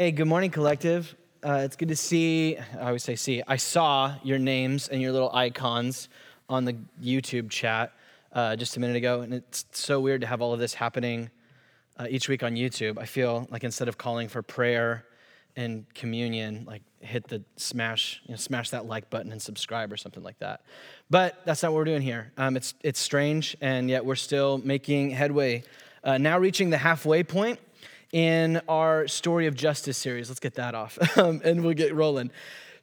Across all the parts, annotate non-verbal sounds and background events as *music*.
Hey, good morning, collective. Uh, it's good to see, I always say see, I saw your names and your little icons on the YouTube chat uh, just a minute ago, and it's so weird to have all of this happening uh, each week on YouTube. I feel like instead of calling for prayer and communion, like hit the smash, you know, smash that like button and subscribe or something like that. But that's not what we're doing here. Um, it's, it's strange, and yet we're still making headway. Uh, now reaching the halfway point in our Story of Justice series. Let's get that off *laughs* um, and we'll get rolling.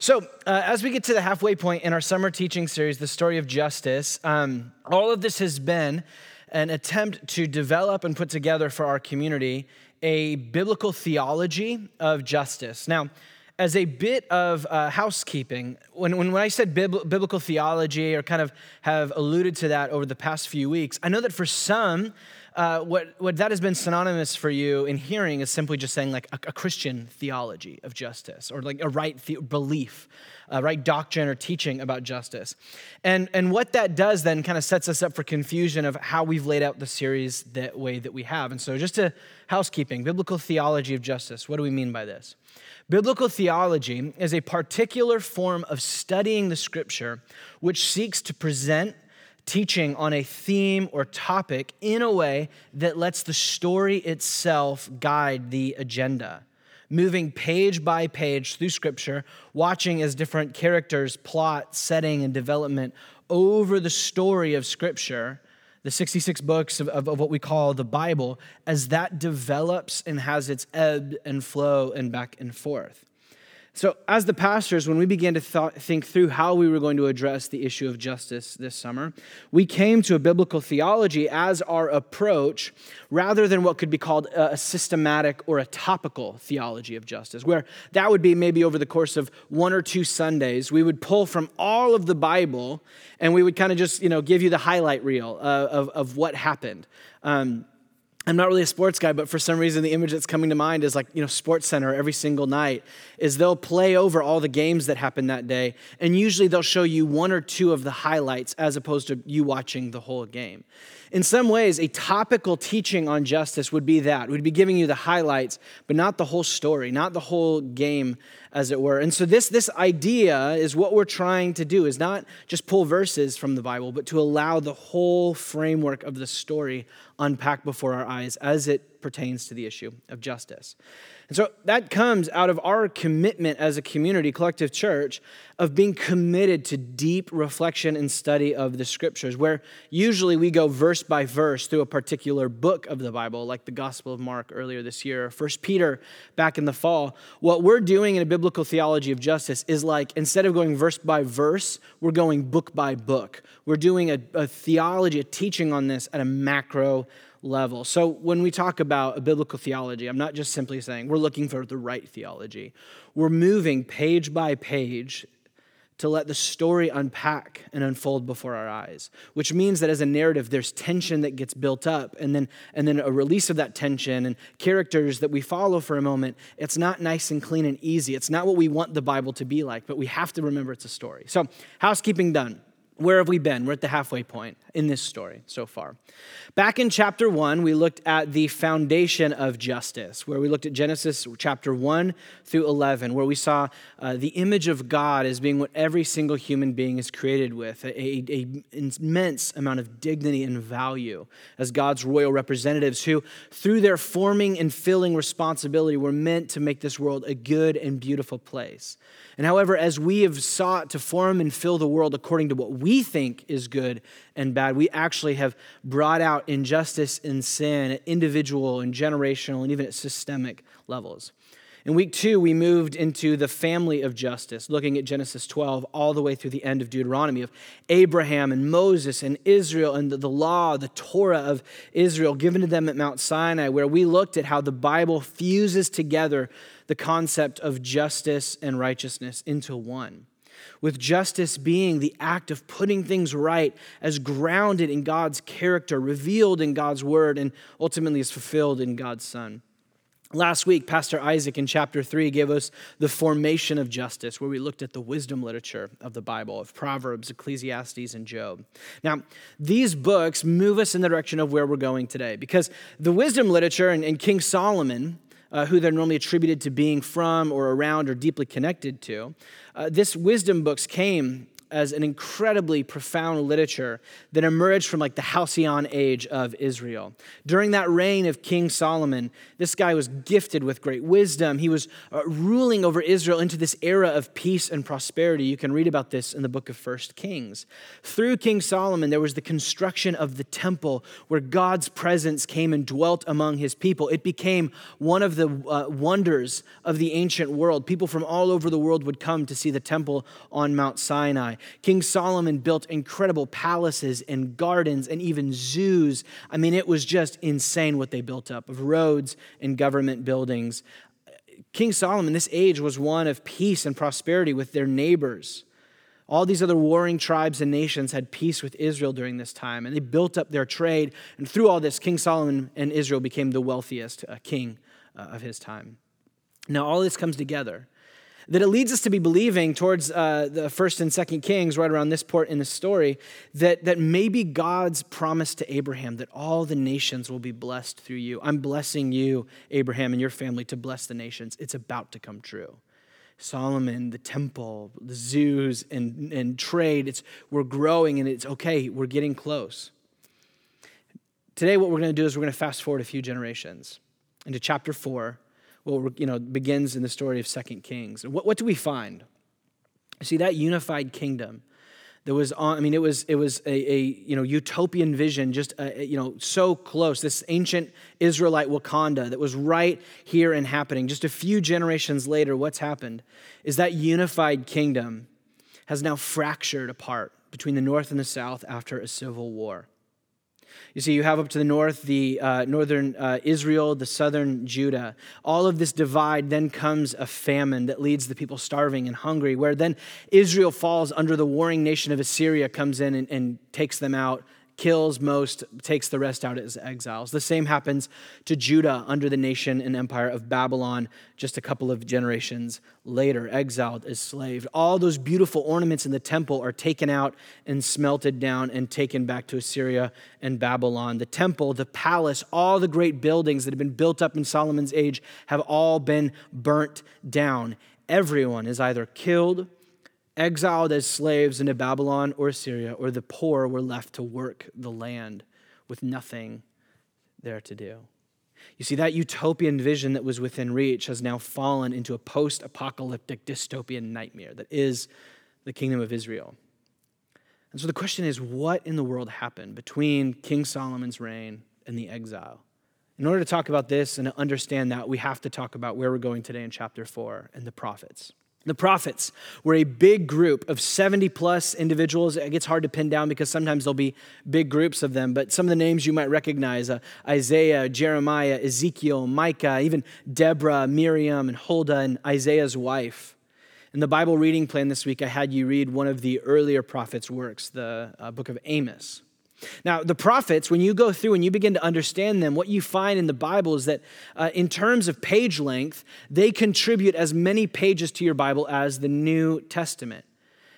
So, uh, as we get to the halfway point in our summer teaching series, The Story of Justice, um, all of this has been an attempt to develop and put together for our community a biblical theology of justice. Now, as a bit of uh, housekeeping, when, when, I said bib- biblical theology or kind of have alluded to that over the past few weeks, I know that for some, uh, what, what that has been synonymous for you in hearing is simply just saying like a, a Christian theology of justice or like a right the- belief, a right doctrine or teaching about justice. And, and what that does then kind of sets us up for confusion of how we've laid out the series that way that we have. And so just a housekeeping, biblical theology of justice. What do we mean by this? Biblical theology is a particular form of studying the scripture which seeks to present teaching on a theme or topic in a way that lets the story itself guide the agenda. Moving page by page through scripture, watching as different characters, plot, setting, and development over the story of scripture, the 66 books of, of, of what we call the Bible, as that develops and has its ebb and flow and back and forth. So, as the pastors, when we began to th- think through how we were going to address the issue of justice this summer, we came to a biblical theology as our approach rather than what could be called a systematic or a topical theology of justice, where that would be maybe over the course of one or two Sundays, we would pull from all of the Bible and we would kind of just, you know, give you the highlight reel uh, of, of what happened. Um, I'm not really a sports guy, but for some reason, the image that's coming to mind is like, you know, Sports Center every single night is they'll play over all the games that happened that day. And usually they'll show you one or two of the highlights as opposed to you watching the whole game. In some ways, a topical teaching on justice would be that. We'd be giving you the highlights, but not the whole story, not the whole game, as it were. And so this, this idea is what we're trying to do, is not just pull verses from the Bible, but to allow the whole framework of the story unpack before our eyes as it pertains to the issue of justice. And so that comes out of our commitment as a community, collective church, of being committed to deep reflection and study of the scriptures, where usually we go verse by verse through a particular book of the Bible, like the Gospel of Mark earlier this year, or First Peter back in the fall. What we're doing in a biblical theology of justice is like instead of going verse by verse, we're going book by book. We're doing a, a theology, a teaching on this at a macro level. So when we talk about a biblical theology, I'm not just simply saying we're looking for the right theology. We're moving page by page to let the story unpack and unfold before our eyes which means that as a narrative there's tension that gets built up and then and then a release of that tension and characters that we follow for a moment it's not nice and clean and easy it's not what we want the bible to be like but we have to remember it's a story so housekeeping done where have we been? We're at the halfway point in this story so far. Back in chapter one, we looked at the foundation of justice, where we looked at Genesis chapter one through 11, where we saw uh, the image of God as being what every single human being is created with a, a, a immense amount of dignity and value as God's royal representatives, who, through their forming and filling responsibility, were meant to make this world a good and beautiful place. And however, as we have sought to form and fill the world according to what we think is good and bad, we actually have brought out injustice and sin at individual and generational and even at systemic levels. In week two, we moved into the family of justice, looking at Genesis 12 all the way through the end of Deuteronomy of Abraham and Moses and Israel and the, the law, the Torah of Israel given to them at Mount Sinai, where we looked at how the Bible fuses together the concept of justice and righteousness into one. With justice being the act of putting things right as grounded in God's character, revealed in God's word, and ultimately is fulfilled in God's Son. Last week, Pastor Isaac in chapter 3 gave us the formation of justice, where we looked at the wisdom literature of the Bible, of Proverbs, Ecclesiastes, and Job. Now, these books move us in the direction of where we're going today, because the wisdom literature and, and King Solomon uh, who they're normally attributed to being from or around or deeply connected to. Uh, this wisdom books came as an incredibly profound literature that emerged from like the halcyon age of Israel. During that reign of King Solomon, this guy was gifted with great wisdom. He was uh, ruling over Israel into this era of peace and prosperity. You can read about this in the book of First Kings. Through King Solomon, there was the construction of the temple where God's presence came and dwelt among his people. It became one of the uh, wonders of the ancient world. People from all over the world would come to see the temple on Mount Sinai. King Solomon built incredible palaces and gardens and even zoos. I mean, it was just insane what they built up of roads and government buildings. King Solomon, this age was one of peace and prosperity with their neighbors. All these other warring tribes and nations had peace with Israel during this time, and they built up their trade. And through all this, King Solomon and Israel became the wealthiest uh, king uh, of his time. Now, all this comes together that it leads us to be believing towards uh, the first and second kings right around this port in the story that, that maybe god's promise to abraham that all the nations will be blessed through you. I'm blessing you abraham and your family to bless the nations. It's about to come true. Solomon the temple the zoos and, and trade it's we're growing and it's okay we're getting close. Today what we're going to do is we're going to fast forward a few generations into chapter 4 well, you know, begins in the story of Second Kings. What, what do we find? See, that unified kingdom that was on, I mean, it was, it was a, a you know, utopian vision, just, a, you know, so close. This ancient Israelite Wakanda that was right here and happening. Just a few generations later, what's happened is that unified kingdom has now fractured apart between the north and the south after a civil war. You see, you have up to the north the uh, northern uh, Israel, the southern Judah. All of this divide, then comes a famine that leads the people starving and hungry, where then Israel falls under the warring nation of Assyria, comes in and, and takes them out kills most, takes the rest out as exiles. The same happens to Judah under the nation and empire of Babylon just a couple of generations later, exiled as slaves. All those beautiful ornaments in the temple are taken out and smelted down and taken back to Assyria and Babylon. The temple, the palace, all the great buildings that have been built up in Solomon's age have all been burnt down. Everyone is either killed exiled as slaves into Babylon or Assyria, or the poor were left to work the land with nothing there to do. You see, that utopian vision that was within reach has now fallen into a post apocalyptic dystopian nightmare that is the kingdom of Israel. And so the question is what in the world happened between King Solomon's reign and the exile? In order to talk about this and to understand that, we have to talk about where we're going today in chapter 4 and the prophets. The prophets were a big group of 70 plus individuals. It gets hard to pin down because sometimes there'll be big groups of them, but some of the names you might recognize uh, Isaiah, Jeremiah, Ezekiel, Micah, even Deborah, Miriam, and Huldah, and Isaiah's wife. In the Bible reading plan this week, I had you read one of the earlier prophets' works, the uh, book of Amos. Now, the prophets, when you go through and you begin to understand them, what you find in the Bible is that uh, in terms of page length, they contribute as many pages to your Bible as the New Testament.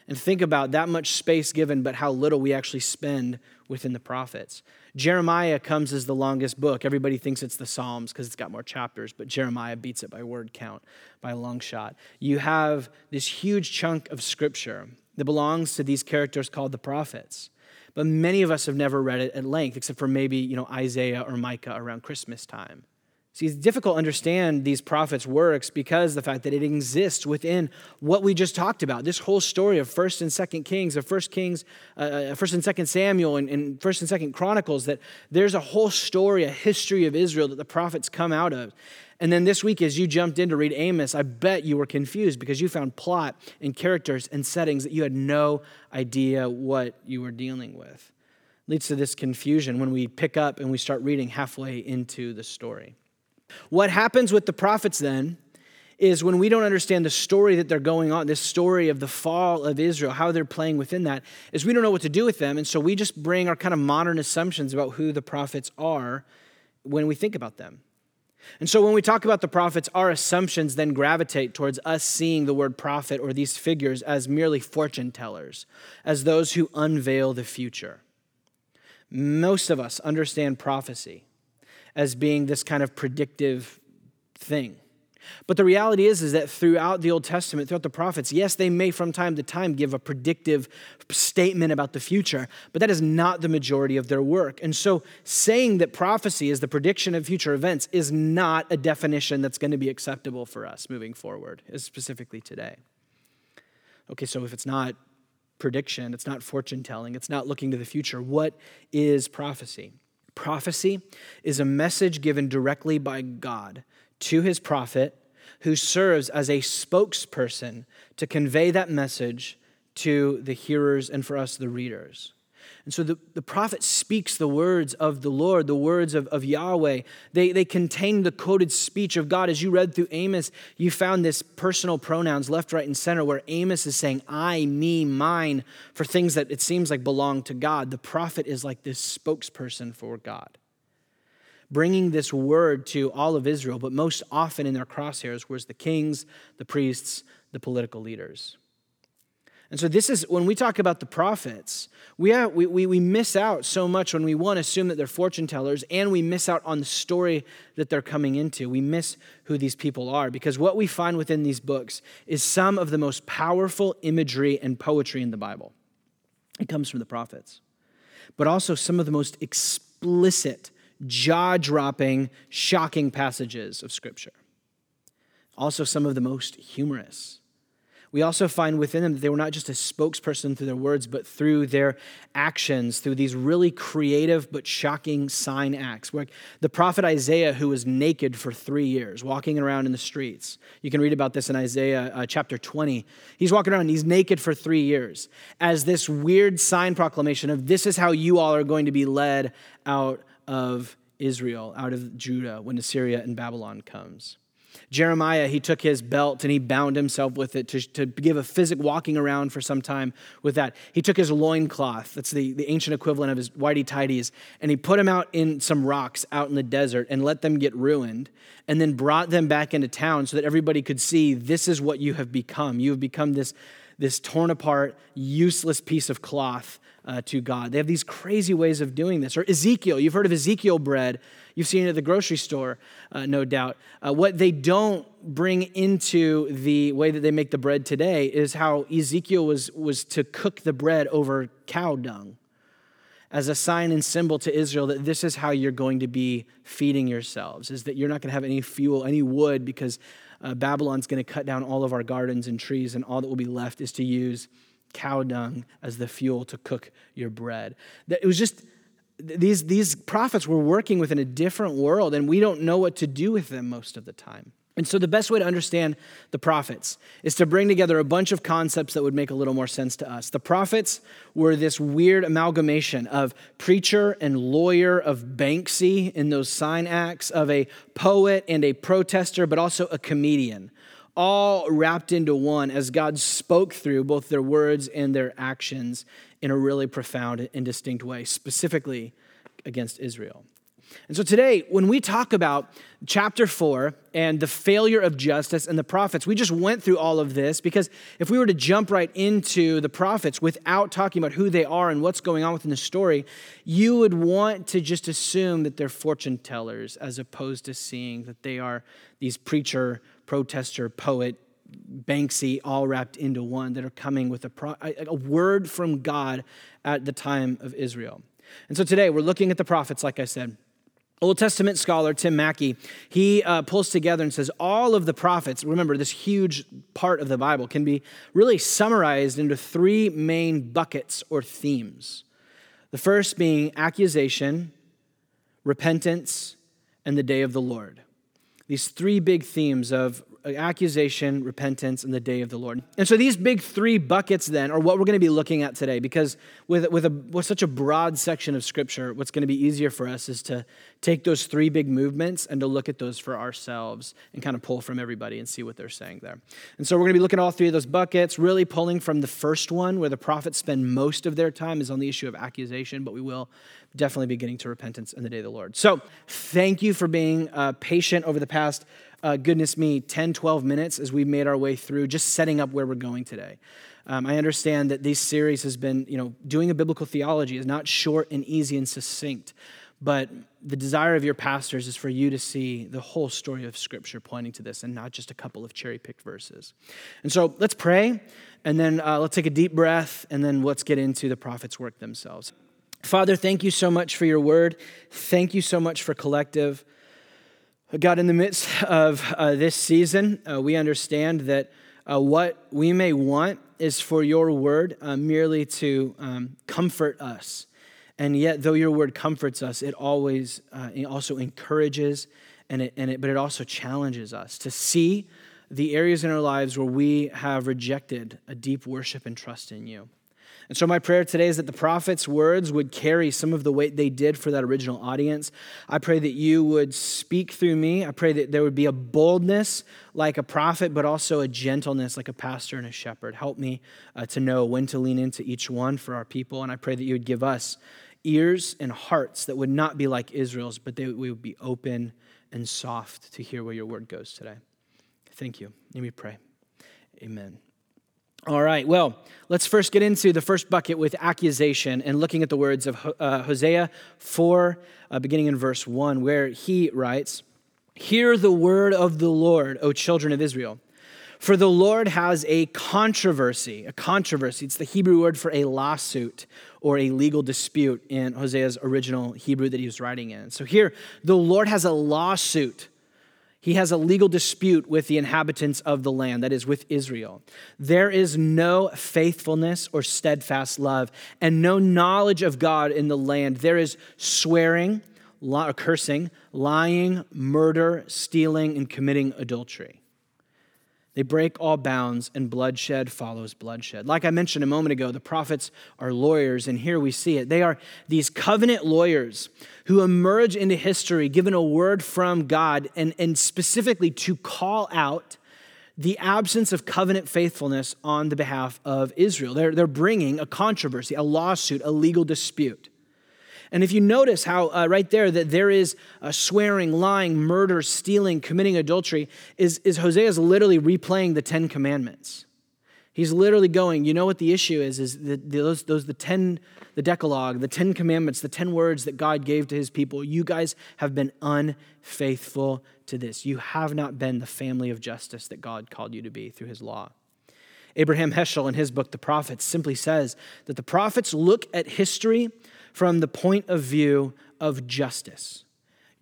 And think about that much space given, but how little we actually spend within the prophets. Jeremiah comes as the longest book. Everybody thinks it's the Psalms because it's got more chapters, but Jeremiah beats it by word count, by a long shot. You have this huge chunk of scripture that belongs to these characters called the prophets but many of us have never read it at length, except for maybe, you know, Isaiah or Micah around Christmas time. See, it's difficult to understand these prophets' works because the fact that it exists within what we just talked about. This whole story of First and Second Kings, of First Kings, uh, uh, First and Second Samuel, and, and First and Second Chronicles. That there's a whole story, a history of Israel that the prophets come out of. And then this week, as you jumped in to read Amos, I bet you were confused because you found plot and characters and settings that you had no idea what you were dealing with. It leads to this confusion when we pick up and we start reading halfway into the story. What happens with the prophets then is when we don't understand the story that they're going on, this story of the fall of Israel, how they're playing within that, is we don't know what to do with them. And so we just bring our kind of modern assumptions about who the prophets are when we think about them. And so when we talk about the prophets, our assumptions then gravitate towards us seeing the word prophet or these figures as merely fortune tellers, as those who unveil the future. Most of us understand prophecy as being this kind of predictive thing. But the reality is, is that throughout the Old Testament, throughout the prophets, yes, they may from time to time give a predictive statement about the future, but that is not the majority of their work. And so saying that prophecy is the prediction of future events is not a definition that's going to be acceptable for us moving forward, specifically today. Okay, so if it's not prediction, it's not fortune telling, it's not looking to the future, what is prophecy? Prophecy is a message given directly by God to his prophet who serves as a spokesperson to convey that message to the hearers and for us, the readers. And so the, the prophet speaks the words of the Lord, the words of, of Yahweh. They, they contain the coded speech of God. As you read through Amos, you found this personal pronouns left, right, and center, where Amos is saying, I, me, mine, for things that it seems like belong to God. The prophet is like this spokesperson for God bringing this word to all of Israel, but most often in their crosshairs was the kings, the priests, the political leaders. And so, this is when we talk about the prophets, we, have, we, we, we miss out so much when we want to assume that they're fortune tellers, and we miss out on the story that they're coming into. We miss who these people are because what we find within these books is some of the most powerful imagery and poetry in the Bible. It comes from the prophets, but also some of the most explicit jaw dropping, shocking passages of Scripture. Also, some of the most humorous. We also find within them that they were not just a spokesperson through their words, but through their actions, through these really creative but shocking sign acts. Like the prophet Isaiah, who was naked for three years, walking around in the streets. You can read about this in Isaiah uh, chapter 20. He's walking around, he's naked for three years, as this weird sign proclamation of this is how you all are going to be led out of Israel, out of Judah, when Assyria and Babylon comes. Jeremiah, he took his belt and he bound himself with it to, to give a physic walking around for some time with that. He took his loincloth, that's the, the ancient equivalent of his whitey tidies, and he put them out in some rocks out in the desert and let them get ruined, and then brought them back into town so that everybody could see this is what you have become. You have become this, this torn apart, useless piece of cloth uh, to God. They have these crazy ways of doing this. Or Ezekiel, you've heard of Ezekiel bread. You've seen it at the grocery store, uh, no doubt. Uh, what they don't bring into the way that they make the bread today is how Ezekiel was, was to cook the bread over cow dung as a sign and symbol to Israel that this is how you're going to be feeding yourselves, is that you're not going to have any fuel, any wood, because uh, Babylon's going to cut down all of our gardens and trees, and all that will be left is to use cow dung as the fuel to cook your bread. It was just, these, these prophets were working within a different world, and we don't know what to do with them most of the time. And so, the best way to understand the prophets is to bring together a bunch of concepts that would make a little more sense to us. The prophets were this weird amalgamation of preacher and lawyer, of Banksy in those sign acts, of a poet and a protester, but also a comedian all wrapped into one as God spoke through both their words and their actions in a really profound and distinct way, specifically against Israel. And so today, when we talk about chapter four and the failure of justice and the prophets, we just went through all of this because if we were to jump right into the prophets without talking about who they are and what's going on within the story, you would want to just assume that they're fortune tellers as opposed to seeing that they are these preacher protester, poet, Banksy, all wrapped into one that are coming with a, pro- a word from God at the time of Israel. And so today we're looking at the prophets, like I said. Old Testament scholar Tim Mackie, he uh, pulls together and says all of the prophets, remember this huge part of the Bible, can be really summarized into three main buckets or themes. The first being accusation, repentance, and the day of the Lord these three big themes of accusation, repentance, and the day of the Lord. And so these big three buckets then are what we're going to be looking at today because with, with, a, with such a broad section of scripture, what's going to be easier for us is to take those three big movements and to look at those for ourselves and kind of pull from everybody and see what they're saying there. And so we're going to be looking at all three of those buckets, really pulling from the first one where the prophets spend most of their time is on the issue of accusation, but we will definitely be getting to repentance in the day of the Lord. So, thank you for being uh, patient over the past, uh, goodness me, 10, 12 minutes as we've made our way through just setting up where we're going today. Um, I understand that this series has been, you know, doing a biblical theology is not short and easy and succinct. But the desire of your pastors is for you to see the whole story of Scripture pointing to this and not just a couple of cherry picked verses. And so let's pray, and then uh, let's take a deep breath, and then let's get into the prophet's work themselves. Father, thank you so much for your word. Thank you so much for collective. God, in the midst of uh, this season, uh, we understand that uh, what we may want is for your word uh, merely to um, comfort us. And yet, though your word comforts us, it always uh, it also encourages, and it, and it, but it also challenges us to see the areas in our lives where we have rejected a deep worship and trust in you. And so, my prayer today is that the prophet's words would carry some of the weight they did for that original audience. I pray that you would speak through me. I pray that there would be a boldness like a prophet, but also a gentleness like a pastor and a shepherd. Help me uh, to know when to lean into each one for our people. And I pray that you would give us ears and hearts that would not be like Israel's, but they, we would be open and soft to hear where your word goes today. Thank you. Let me pray. Amen. All right, well, let's first get into the first bucket with accusation and looking at the words of uh, Hosea 4, uh, beginning in verse 1, where he writes, Hear the word of the Lord, O children of Israel. For the Lord has a controversy, a controversy. It's the Hebrew word for a lawsuit or a legal dispute in Hosea's original Hebrew that he was writing in. So here, the Lord has a lawsuit he has a legal dispute with the inhabitants of the land, that is, with Israel. There is no faithfulness or steadfast love, and no knowledge of God in the land. There is swearing, cursing, lying, murder, stealing, and committing adultery. They break all bounds, and bloodshed follows bloodshed. Like I mentioned a moment ago, the prophets are lawyers, and here we see it. They are these covenant lawyers who emerge into history given a word from God, and, and specifically to call out the absence of covenant faithfulness on the behalf of Israel. They're, they're bringing a controversy, a lawsuit, a legal dispute. And if you notice how uh, right there that there is swearing, lying, murder, stealing, committing adultery, is, is Hosea is literally replaying the Ten Commandments. He's literally going, you know what the issue is, is those, those the 10, the Decalogue, the Ten Commandments, the 10 words that God gave to his people. You guys have been unfaithful to this. You have not been the family of justice that God called you to be through his law. Abraham Heschel, in his book, The Prophets, simply says that the prophets look at history from the point of view of justice,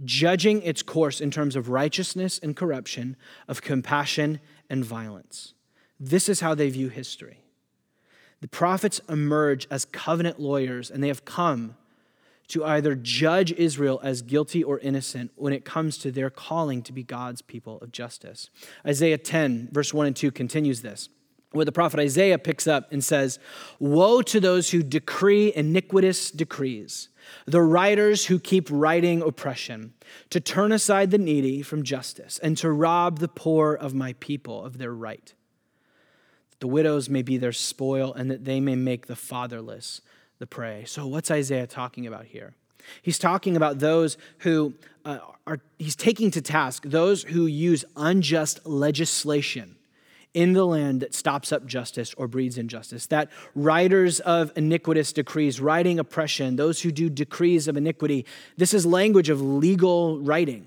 judging its course in terms of righteousness and corruption, of compassion and violence. This is how they view history. The prophets emerge as covenant lawyers, and they have come to either judge Israel as guilty or innocent when it comes to their calling to be God's people of justice. Isaiah 10, verse 1 and 2 continues this where the prophet Isaiah picks up and says, Woe to those who decree iniquitous decrees, the writers who keep writing oppression, to turn aside the needy from justice, and to rob the poor of my people of their right. That the widows may be their spoil, and that they may make the fatherless the prey. So, what's Isaiah talking about here? He's talking about those who uh, are, he's taking to task those who use unjust legislation in the land that stops up justice or breeds injustice. That writers of iniquitous decrees, writing oppression, those who do decrees of iniquity, this is language of legal writing.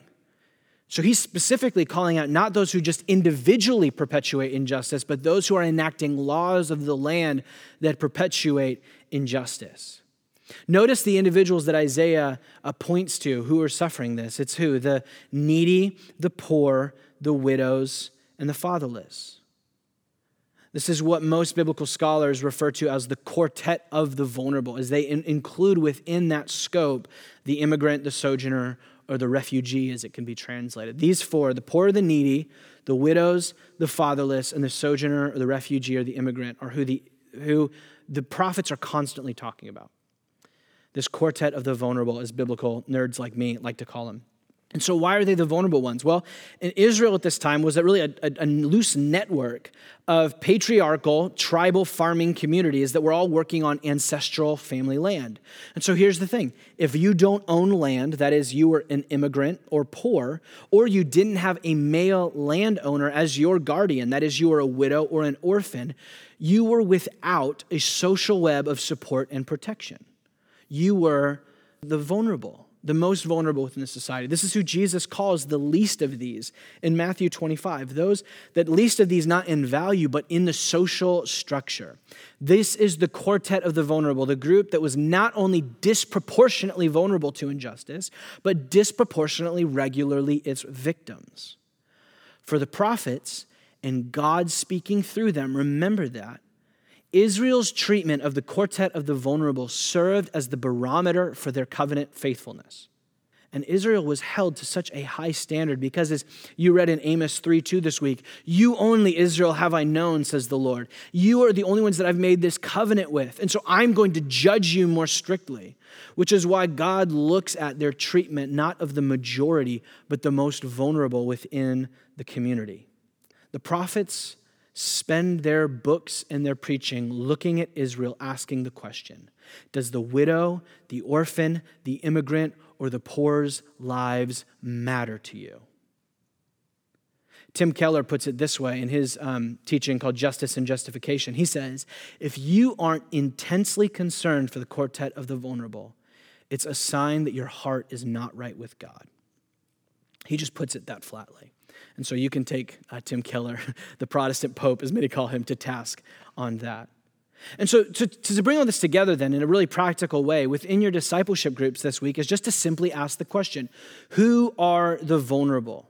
So he's specifically calling out not those who just individually perpetuate injustice, but those who are enacting laws of the land that perpetuate injustice. Notice the individuals that Isaiah points to who are suffering this. It's who? The needy, the poor, the widows, and the fatherless. This is what most biblical scholars refer to as the quartet of the vulnerable, as they in- include within that scope the immigrant, the sojourner, or the refugee, as it can be translated. These four the poor, the needy, the widows, the fatherless, and the sojourner, or the refugee, or the immigrant, are who the, who the prophets are constantly talking about. This quartet of the vulnerable, as biblical nerds like me like to call them. And so, why are they the vulnerable ones? Well, in Israel at this time was really a, a, a, loose network of patriarchal tribal farming communities that were all working on ancestral family land. And so, here's the thing if you don't own land, that is, you were an immigrant or poor, or you didn't have a male landowner as your guardian, that is, you were a widow or an orphan, you were without a social web of support and protection. You were the vulnerable the most vulnerable within the society. This is who Jesus calls the least of these in Matthew 25. Those that least of these, not in value, but in the social structure. This is the quartet of the vulnerable, the group that was not only disproportionately vulnerable to injustice, but disproportionately regularly its victims. For the prophets and God speaking through them, remember that Israel's treatment of the quartet of the vulnerable served as the barometer for their covenant faithfulness. And Israel was held to such a high standard because, as you read in Amos 3 2 this week, you only, Israel, have I known, says the Lord. You are the only ones that I've made this covenant with. And so I'm going to judge you more strictly, which is why God looks at their treatment not of the majority, but the most vulnerable within the community. The prophets spend their books and their preaching looking at Israel, asking the question Does the widow, the orphan, the immigrant, or the poor's lives matter to you? Tim Keller puts it this way in his um, teaching called Justice and Justification. He says, If you aren't intensely concerned for the quartet of the vulnerable, it's a sign that your heart is not right with God. He just puts it that flatly. And so you can take uh, Tim Keller, *laughs* the Protestant Pope, as many call him, to task on that. And so to, to bring all this together, then, in a really practical way, within your discipleship groups this week, is just to simply ask the question Who are the vulnerable?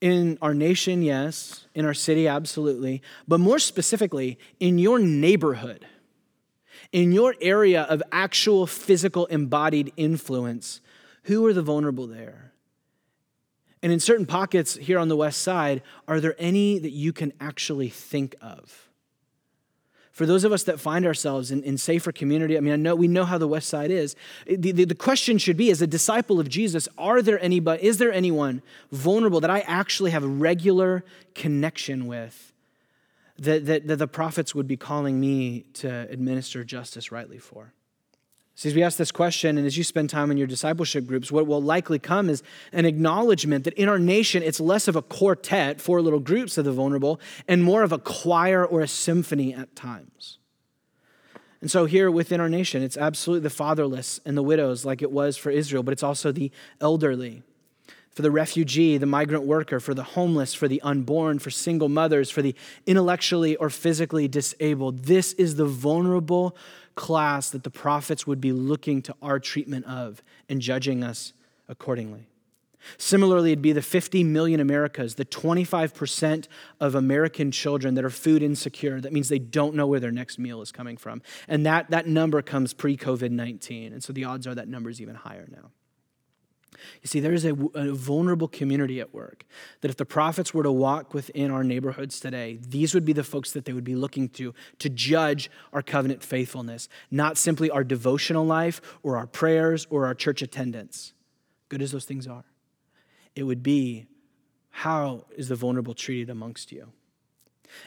In our nation, yes. In our city, absolutely. But more specifically, in your neighborhood, in your area of actual physical embodied influence, who are the vulnerable there? And in certain pockets here on the west side, are there any that you can actually think of? For those of us that find ourselves in, in safer community, I mean, I know we know how the west side is. The, the, the question should be, as a disciple of Jesus, are there anybody, is there anyone vulnerable that I actually have a regular connection with that, that, that the prophets would be calling me to administer justice rightly for? As we ask this question, and as you spend time in your discipleship groups, what will likely come is an acknowledgement that in our nation, it's less of a quartet, four little groups of the vulnerable, and more of a choir or a symphony at times. And so, here within our nation, it's absolutely the fatherless and the widows, like it was for Israel, but it's also the elderly, for the refugee, the migrant worker, for the homeless, for the unborn, for single mothers, for the intellectually or physically disabled. This is the vulnerable class that the prophets would be looking to our treatment of and judging us accordingly. Similarly, it'd be the 50 million Americas, the 25% of American children that are food insecure. That means they don't know where their next meal is coming from. And that, that number comes pre COVID 19. And so the odds are that number is even higher now. You see, there is a, a, vulnerable community at work that if the prophets were to walk within our neighborhoods today, these would be the folks that they would be looking to to judge our covenant faithfulness, not simply our devotional life or our prayers or our church attendance. Good as those things are, it would be how is the vulnerable treated amongst you?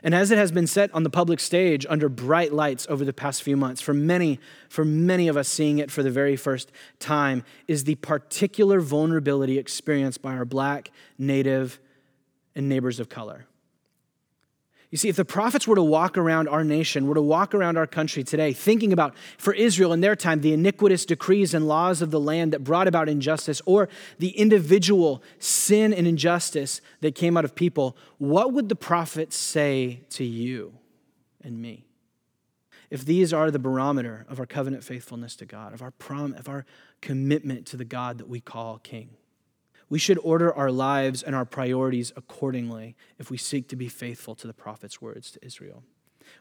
And as it has been set on the public stage under bright lights over the past few months, for many, for many of us seeing it for the very first time, is the particular vulnerability experienced by our black, native, and neighbors of color. You see, if the prophets were to walk around our nation, were to walk around our country today, thinking about, for Israel in their time, the iniquitous decrees and laws of the land that brought about injustice, or the individual sin and injustice that came out of people, what would the prophets say to you and me? If these are the barometer of our covenant faithfulness to God, of our prom, of our commitment to the God that we call King we should order our lives and our priorities accordingly if we seek to be faithful to the prophet's words to Israel.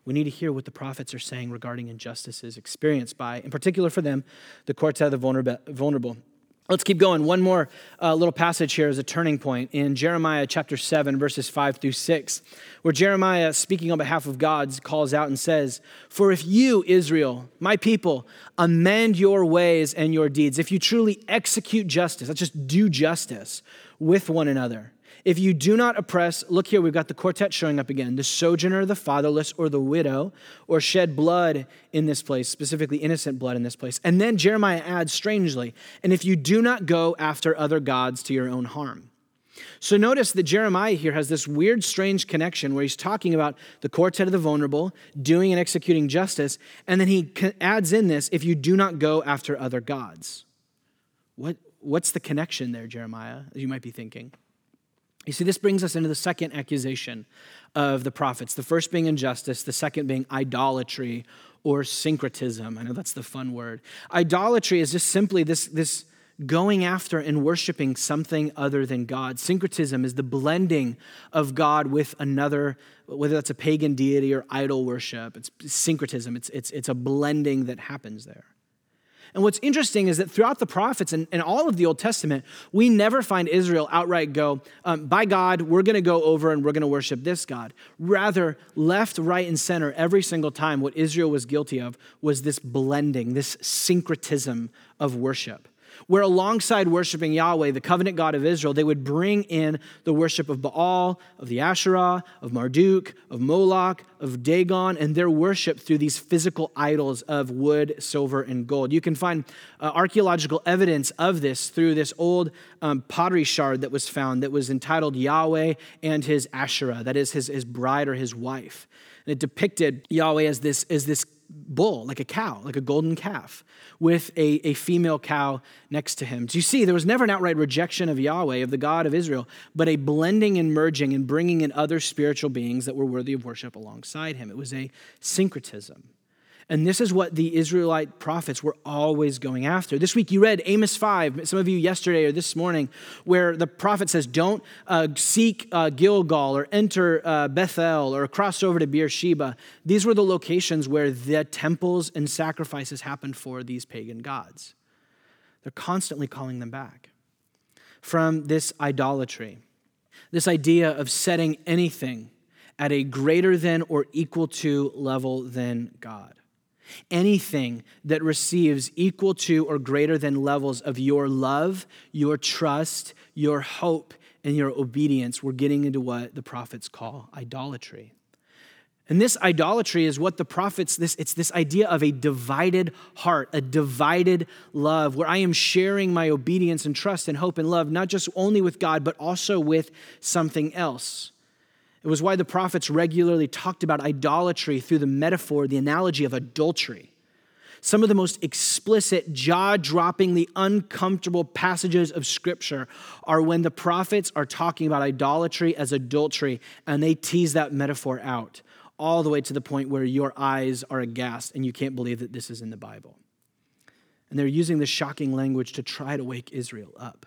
We need to hear what the prophets are saying regarding injustices experienced by, in particular for them, the quartet of the vulnerable. Let's keep going. One more uh, little passage here is a turning point in Jeremiah chapter 7, verses 5 through 6, where Jeremiah, speaking on behalf of God, calls out and says, For if you, Israel, my people, amend your ways and your deeds, if you truly execute justice, let's just do justice with one another, if you do not oppress, look here, we've got the quartet showing up again the sojourner, the fatherless, or the widow, or shed blood in this place, specifically innocent blood in this place. And then Jeremiah adds strangely, and if you do not go after other gods to your own harm. So notice that Jeremiah here has this weird, strange connection where he's talking about the quartet of the vulnerable, doing and executing justice, and then he adds in this if you do not go after other gods. What, what's the connection there, Jeremiah, you might be thinking? You see, this brings us into the second accusation of the prophets the first being injustice, the second being idolatry or syncretism. I know that's the fun word. Idolatry is just simply this, this going after and worshiping something other than God. Syncretism is the blending of God with another, whether that's a pagan deity or idol worship. It's syncretism, it's, it's, it's a blending that happens there. And what's interesting is that throughout the prophets and, and all of the Old Testament, we never find Israel outright go, um, by God, we're going to go over and we're going to worship this God. Rather, left, right, and center, every single time, what Israel was guilty of was this blending, this syncretism of worship where alongside worshiping Yahweh, the covenant God of Israel, they would bring in the worship of Baal, of the Asherah, of Marduk, of Moloch, of Dagon, and their worship through these physical idols of wood, silver, and gold. You can find uh, archaeological evidence of this through this old um, pottery shard that was found that was entitled Yahweh and his Asherah, that is, his, his bride or his wife. And it depicted Yahweh as this, as this bull, like a cow, like a golden calf, with a, a female cow next to him. Do you see, there was never an outright rejection of Yahweh, of the God of Israel, but a blending and merging and bringing in other spiritual beings that were worthy of worship alongside him. It was a syncretism. And this is what the Israelite prophets were always going after. This week you read Amos 5, some of you yesterday or this morning, where the prophet says, Don't uh, seek uh, Gilgal or enter uh, Bethel or cross over to Beersheba. These were the locations where the temples and sacrifices happened for these pagan gods. They're constantly calling them back from this idolatry, this idea of setting anything at a greater than or equal to level than God. Anything that receives equal to or greater than levels of your love, your trust, your hope, and your obedience, we're getting into what the prophets call idolatry. And this idolatry is what the prophets, this, it's this idea of a divided heart, a divided love, where I am sharing my obedience and trust and hope and love, not just only with God, but also with something else. It was why the prophets regularly talked about idolatry through the metaphor, the analogy of adultery. Some of the most explicit, jaw droppingly uncomfortable passages of Scripture are when the prophets are talking about idolatry as adultery and they tease that metaphor out all the way to the point where your eyes are aghast and you can't believe that this is in the Bible. And they're using this shocking language to try to wake Israel up.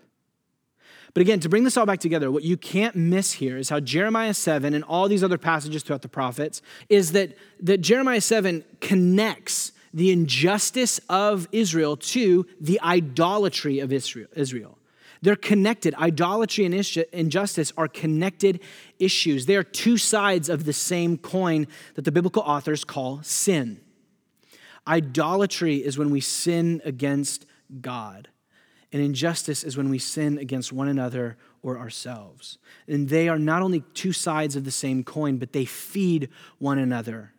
But again, to bring this all back together, what you can't miss here is how Jeremiah 7 and all these other passages throughout the prophets is that, that Jeremiah 7 connects the injustice of Israel to the idolatry of Israel. They're connected. Idolatry and injustice are connected issues. They are two sides of the same coin that the biblical authors call sin. Idolatry is when we sin against God. And injustice is when we sin against one another or ourselves. And they are not only two sides of the same coin, but they feed one another.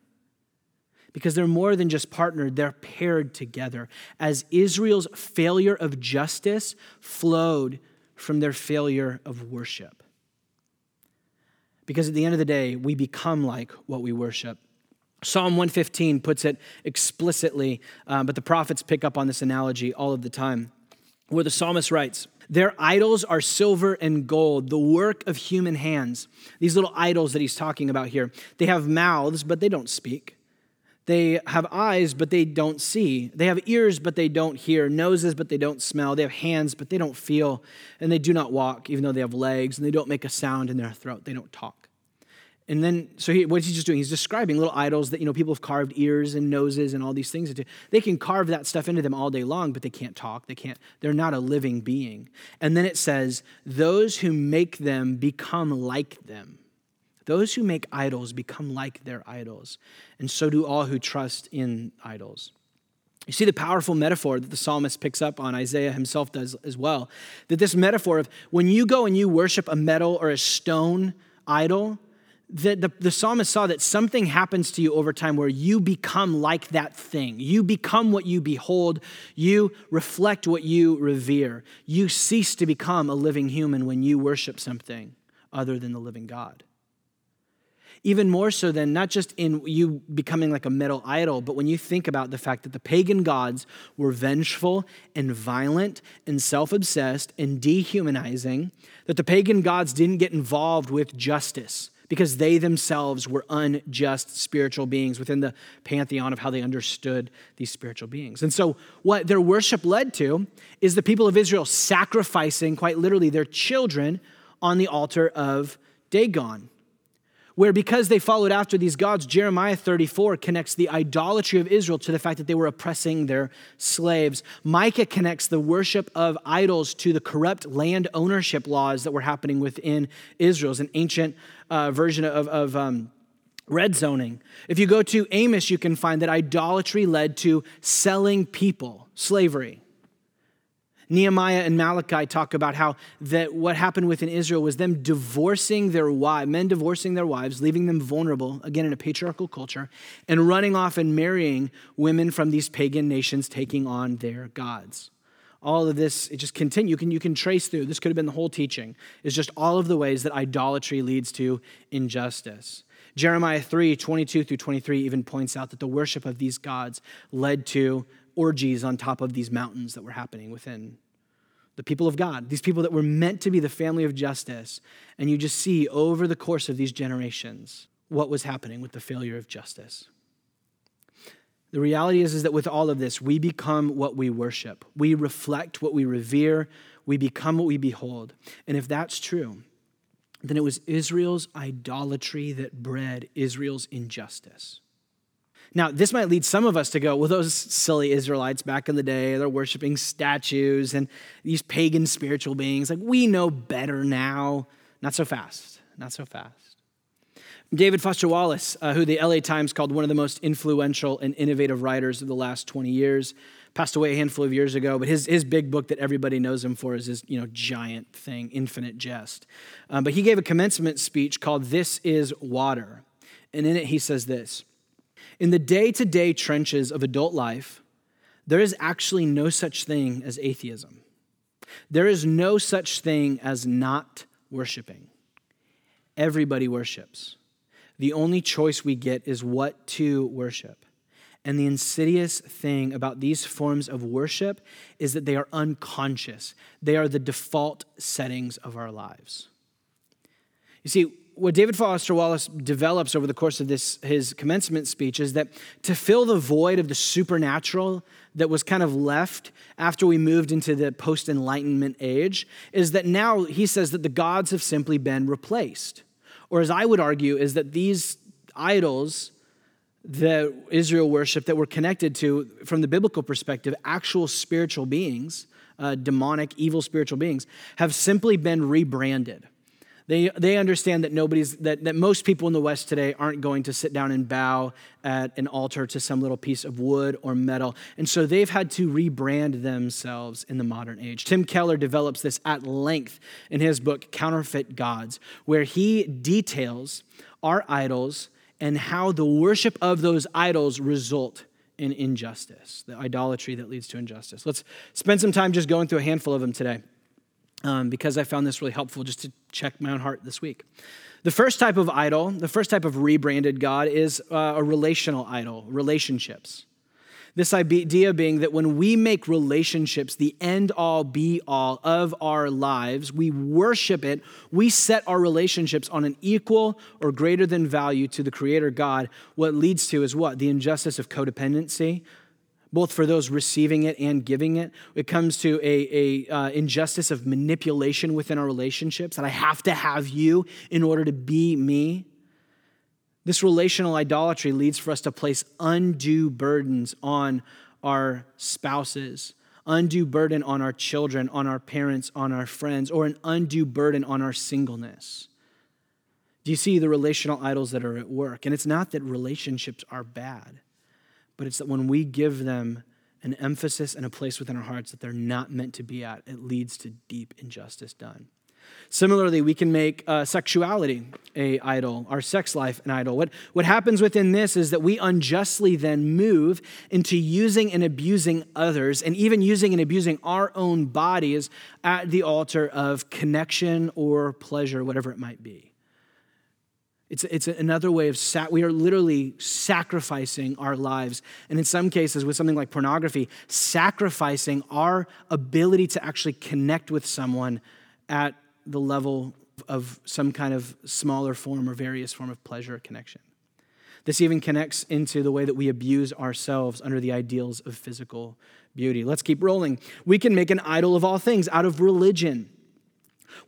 Because they're more than just partnered, they're paired together. As Israel's failure of justice flowed from their failure of worship. Because at the end of the day, we become like what we worship. Psalm 115 puts it explicitly, uh, but the prophets pick up on this analogy all of the time where the psalmist writes, Their idols are silver and gold, the work of human hands. These little idols that he's talking about here, they have mouths, but they don't speak. They have eyes, but they don't see. They have ears, but they don't hear. Noses, but they don't smell. They have hands, but they don't feel. And they do not walk, even though they have legs. And they don't make a sound in their throat. They don't talk. And then, so he, what's he just doing? He's describing little idols that, you know, people have carved ears and noses and all these things into. They can carve that stuff into them all day long, but they can't talk. They can't, they're not a living being. And then it says, those who make them become like them. Those who make idols become like their idols. And so do all who trust in idols. You see the powerful metaphor that the psalmist picks up on, Isaiah himself does as well. That this metaphor of when you go and you worship a metal or a stone idol, the, the, the, psalmist saw that something happens to you over time where you become like that thing. You become what you behold. You reflect what you revere. You cease to become a living human when you worship something other than the living God. Even more so than not just in you becoming like a metal idol, but when you think about the fact that the pagan gods were vengeful and violent and self obsessed and dehumanizing, that the pagan gods didn't get involved with justice because they themselves were unjust spiritual beings within the pantheon of how they understood these spiritual beings. And so, what their worship led to is the people of Israel sacrificing, quite literally, their children on the altar of Dagon where because they followed after these gods, Jeremiah 34 connects the idolatry of Israel to the fact that they were oppressing their slaves. Micah connects the worship of idols to the corrupt land ownership laws that were happening within Israel. It's an ancient uh, version of, of um, red zoning. If you go to Amos, you can find that idolatry led to selling people, slavery. Nehemiah and Malachi talk about how that what happened within Israel was them divorcing their wives, men divorcing their wives, leaving them vulnerable, again in a patriarchal culture, and running off and marrying women from these pagan nations, taking on their gods. All of this, it just continue. You can, you can trace through. This could have been the whole teaching. Is just all of the ways that idolatry leads to injustice. Jeremiah 3, 22 through 23 even points out that the worship of these gods led to orgies on top of these mountains that were happening within the people of God, these people that were meant to be the family of justice. And you just see over the course of these generations what was happening with the failure of justice. The reality is, is that with all of this, we become what we worship. We reflect what we revere. We become what we behold. And if that's true, then it was Israel's idolatry that bred Israel's injustice. Now, this might lead some of us to go, well, those silly Israelites back in the day, they're worshiping statues and these pagan spiritual beings. Like, we know better now. Not so fast. Not so fast. David Foster Wallace, uh, who the LA Times called one of the most influential and innovative writers of the last 20 years, passed away a handful of years ago, but his, his big book that everybody knows him for is his you know, giant thing, Infinite Jest. Um, but he gave a commencement speech called This is Water. And in it, he says this in the day to day trenches of adult life, there is actually no such thing as atheism. There is no such thing as not worshiping. Everybody worships. The only choice we get is what to worship. And the insidious thing about these forms of worship is that they are unconscious, they are the default settings of our lives. You see, what David Foster Wallace develops over the course of this his commencement speech is that to fill the void of the supernatural that was kind of left after we moved into the post enlightenment age is that now he says that the gods have simply been replaced. Or as I would argue is that these idols that Israel worshiped that were connected to from the biblical perspective actual spiritual beings uh, demonic evil spiritual beings have simply been rebranded they, they understand that nobody's that, that most people in the West today aren't going to sit down and bow at an altar to some little piece of wood or metal. And so they've had to rebrand themselves in the modern age. Tim Keller develops this at length in his book, Counterfeit Gods, where he details our idols and how the worship of those idols result in injustice, the idolatry that leads to injustice. Let's spend some time just going through a handful of them today um, because I found this really helpful just to check my own heart this week. The first type of idol, the first type of rebranded God is uh, a relational idol, relationships. This idea being that when we make relationships the end all be all of our lives, we worship it, we set our relationships on an equal or greater than value to the Creator God. What leads to is what? The injustice of codependency, both for those receiving it and giving it. It comes to a, a uh, injustice of manipulation within our relationships that I have to have you in order to be me. This relational idolatry leads for us to place undue burdens on our spouses, undue burden on our children, on our parents, on our friends, or an undue burden on our singleness. Do you see the relational idols that are at work? And it's not that relationships are bad but it's that when we give them an emphasis and a place within our hearts that they're not meant to be at, it leads to deep injustice done. Similarly, we can make uh, sexuality a idol, our sex life an idol. What, what happens within this is that we unjustly then move into using and abusing others, and even using and abusing our own bodies at the altar of connection or pleasure, whatever it might be. It's, it's another way of, sa- we are literally sacrificing our lives. And in some cases, with something like pornography, sacrificing our ability to actually connect with someone at the level of some kind of smaller form or various form of pleasure connection. This even connects into the way that we abuse ourselves under the ideals of physical beauty. Let's keep rolling. We can make an idol of all things out of religion,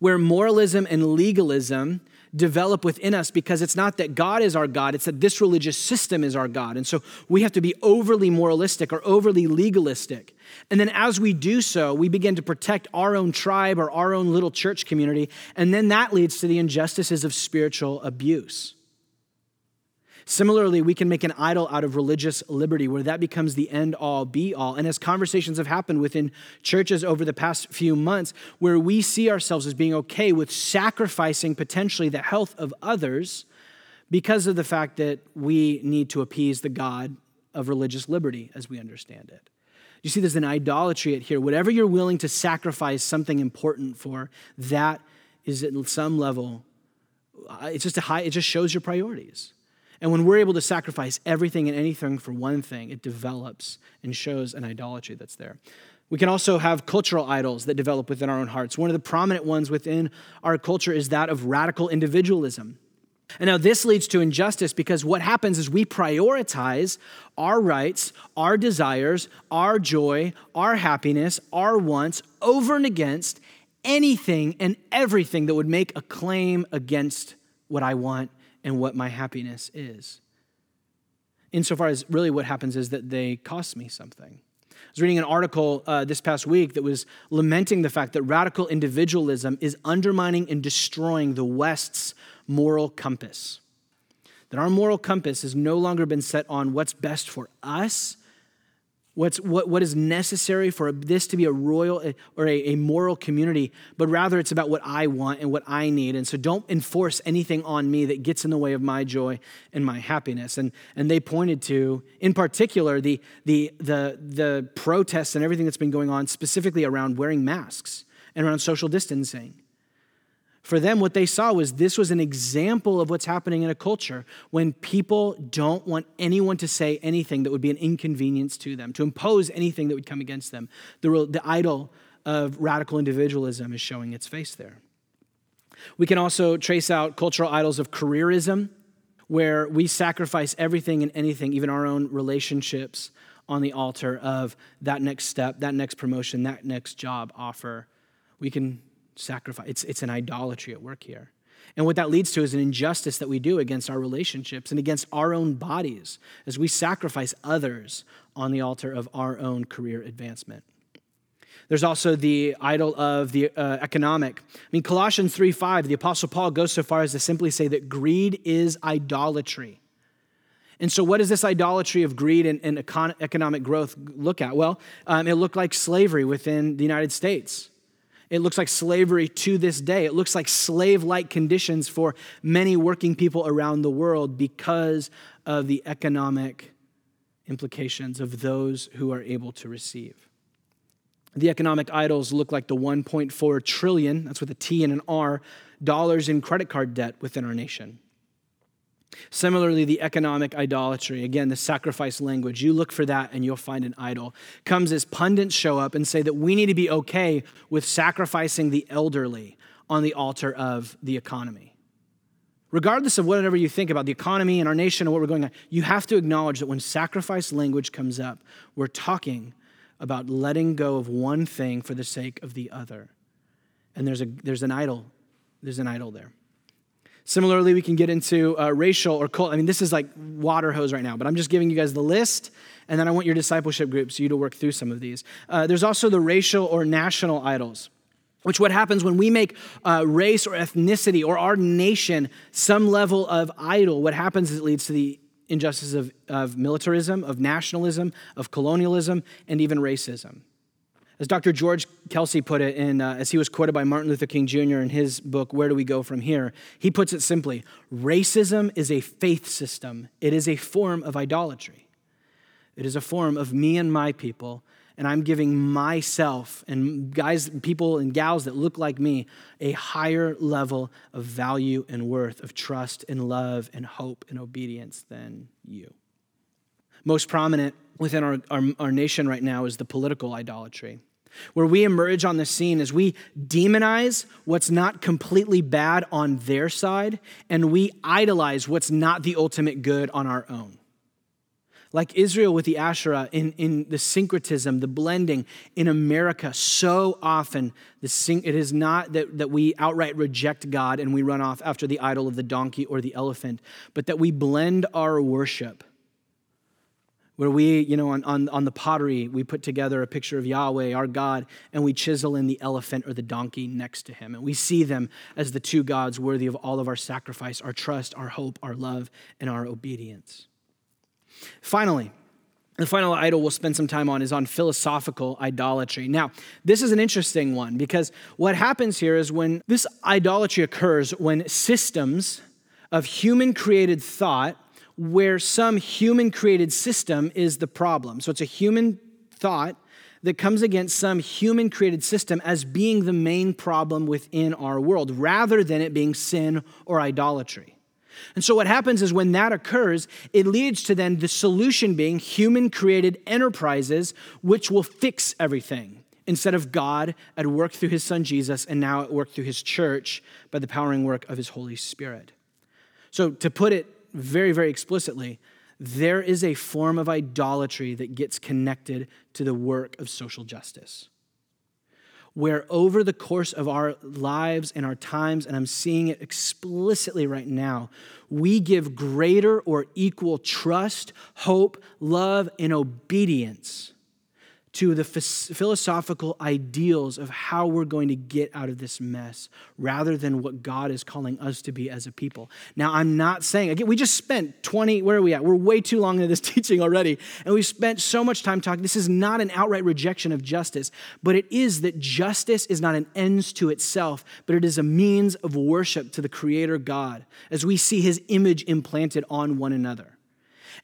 where moralism and legalism develop within us because it's not that God is our God, it's that this religious system is our God. And so we have to be overly moralistic or overly legalistic. And then as we do so, we begin to protect our own tribe or our own little church community. And then that leads to the injustices of spiritual abuse. Similarly, we can make an idol out of religious liberty where that becomes the end all be all. And as conversations have happened within churches over the past few months, where we see ourselves as being okay with sacrificing potentially the health of others because of the fact that we need to appease the God of religious liberty as we understand it. You see, there's an idolatry at here. Whatever you're willing to sacrifice something important for, that is at some level, uh, it's just a high, it just shows your priorities. And when we're able to sacrifice everything and anything for one thing, it develops and shows an idolatry that's there. We can also have cultural idols that develop within our own hearts. One of the prominent ones within our culture is that of radical individualism. And now this leads to injustice because what happens is we prioritize our rights, our desires, our joy, our happiness, our wants over and against anything and everything that would make a claim against what I want and what my happiness is. Insofar as really what happens is that they cost me something. I was reading an article uh, this past week that was lamenting the fact that radical individualism is undermining and destroying the West's moral compass. That our moral compass has no longer been set on what's best for us what's, what, what is necessary for this to be a royal eh, or a, a moral community, but rather it's about what I want and what I need. And so don't enforce anything on me that gets in the way of my joy and my happiness. And, and they pointed to, in particular, the, the, the, the protests and everything that's been going on, specifically around wearing masks and around social distancing. For them, what they saw was this was an example of what's happening in a culture when people don't want anyone to say anything that would be an inconvenience to them, to impose anything that would come against them. The, the idol of radical individualism is showing its face there. We can also trace out cultural idols of careerism, where we sacrifice everything and anything, even our own relationships, on the altar of that next step, that next promotion, that next job offer. We can sacrifice. It's, it's an idolatry at work here. And what that leads to is an injustice that we do against our relationships and against our own bodies as we sacrifice others on the altar of our own career advancement. There's also the idol of the uh, economic. I mean, Colossians 3 5, the Apostle Paul goes so far as to simply say that greed is idolatry. And so, what does this idolatry of greed and, and econ- economic growth look at? Well, um, it looked like slavery within the United States. It looks like slavery to this day. It looks like slave like conditions for many working people around the world because of the economic implications of those who are able to receive. The economic idols look like the 1.4 trillion, that's with a T and an R, dollars in credit card debt within our nation. Similarly, the economic idolatry, again, the sacrifice language, you look for that and you'll find an idol, comes as pundits show up and say that we need to be okay with sacrificing the elderly on the altar of the economy. Regardless of whatever you think about the economy and our nation and what we're going on, you have to acknowledge that when sacrifice language comes up, we're talking about letting go of one thing for the sake of the other. And there's, a, there's an idol. There's an idol there. Similarly, we can get into uh, racial or cult. I mean, this is like water hose right now, but I'm just giving you guys the list, and then I want your discipleship groups, you to work through some of these. Uh, there's also the racial or national idols, which what happens when we make uh, race or ethnicity or our nation some level of idol, what happens is it leads to the injustice of, of militarism, of nationalism, of colonialism, and even racism. As Dr. George Kelsey put it, in, uh, as he was quoted by Martin Luther King Jr. in his book, Where Do We Go From Here? He puts it simply racism is a faith system, it is a form of idolatry. It is a form of me and my people and I'm giving myself and guys, people and gals that look like me a higher level of value and worth, of trust and love and hope and obedience than you. Most prominent within our, our, our nation right now is the political idolatry, where we emerge on the scene is we demonize what's not completely bad on their side and we idolize what's not the ultimate good on our own like Israel with the Asherah, in, in the syncretism, the blending in America, so often the syn- it is not that, that we outright reject God and we run off after the idol of the donkey or the elephant, but that we blend our worship. Where we, you know, on, on, on the pottery, we put together a picture of Yahweh, our God, and we chisel in the elephant or the donkey next to him. And we see them as the two gods worthy of all of our sacrifice, our trust, our hope, our love, and our obedience. Finally, the final idol we'll spend some time on is on philosophical idolatry. Now, this is an interesting one because what happens here is when this idolatry occurs, when systems of human created thought, where some human created system is the problem. So it's a human thought that comes against some human created system as being the main problem within our world, rather than it being sin or idolatry. And so, what happens is when that occurs, it leads to then the solution being human created enterprises which will fix everything instead of God at work through his son Jesus and now at work through his church by the powering work of his Holy Spirit. So, to put it very, very explicitly, there is a form of idolatry that gets connected to the work of social justice. Where over the course of our lives and our times, and I'm seeing it explicitly right now, we give greater or equal trust, hope, love, and obedience to the philosophical ideals of how we're going to get out of this mess rather than what God is calling us to be as a people. Now, I'm not saying, again, we just spent 20, where are we at? We're way too long into this *laughs* teaching already, and we've spent so much time talking. This is not an outright rejection of justice, but it is that justice is not an ends to itself, but it is a means of worship to the Creator God as we see His image implanted on one another.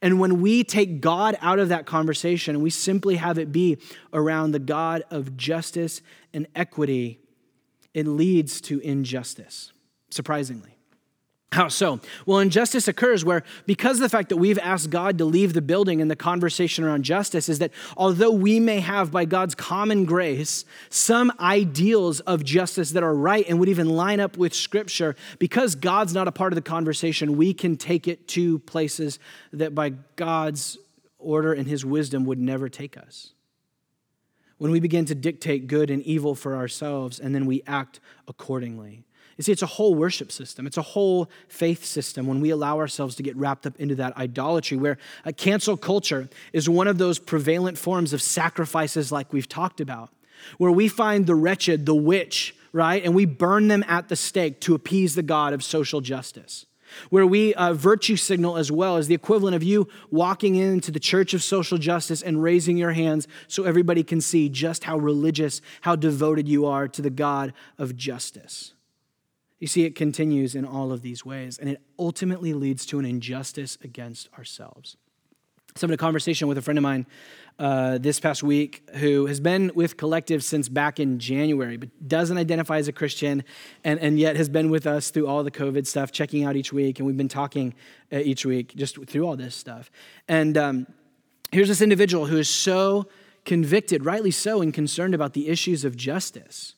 And when we take God out of that conversation we simply have it be around the God of justice and equity, it leads to injustice, surprisingly. How so? Well, injustice occurs where, because of the fact that we've asked God to leave the building and the conversation around justice, is that although we may have, by God's common grace, some ideals of justice that are right and would even line up with Scripture, because God's not a part of the conversation, we can take it to places that by God's order and His wisdom would never take us. When we begin to dictate good and evil for ourselves and then we act accordingly. You see, it's a whole worship system, it's a whole faith system when we allow ourselves to get wrapped up into that idolatry, where a cancel culture is one of those prevalent forms of sacrifices, like we've talked about, where we find the wretched, the witch, right? And we burn them at the stake to appease the God of social justice. Where we uh, virtue signal as well as the equivalent of you walking into the church of social justice and raising your hands so everybody can see just how religious, how devoted you are to the God of justice. You see, it continues in all of these ways, and it ultimately leads to an injustice against ourselves. So, I'm in a conversation with a friend of mine uh, this past week who has been with Collective since back in January, but doesn't identify as a Christian, and, and yet has been with us through all the COVID stuff, checking out each week, and we've been talking uh, each week just through all this stuff. And um, here's this individual who is so convicted, rightly so, and concerned about the issues of justice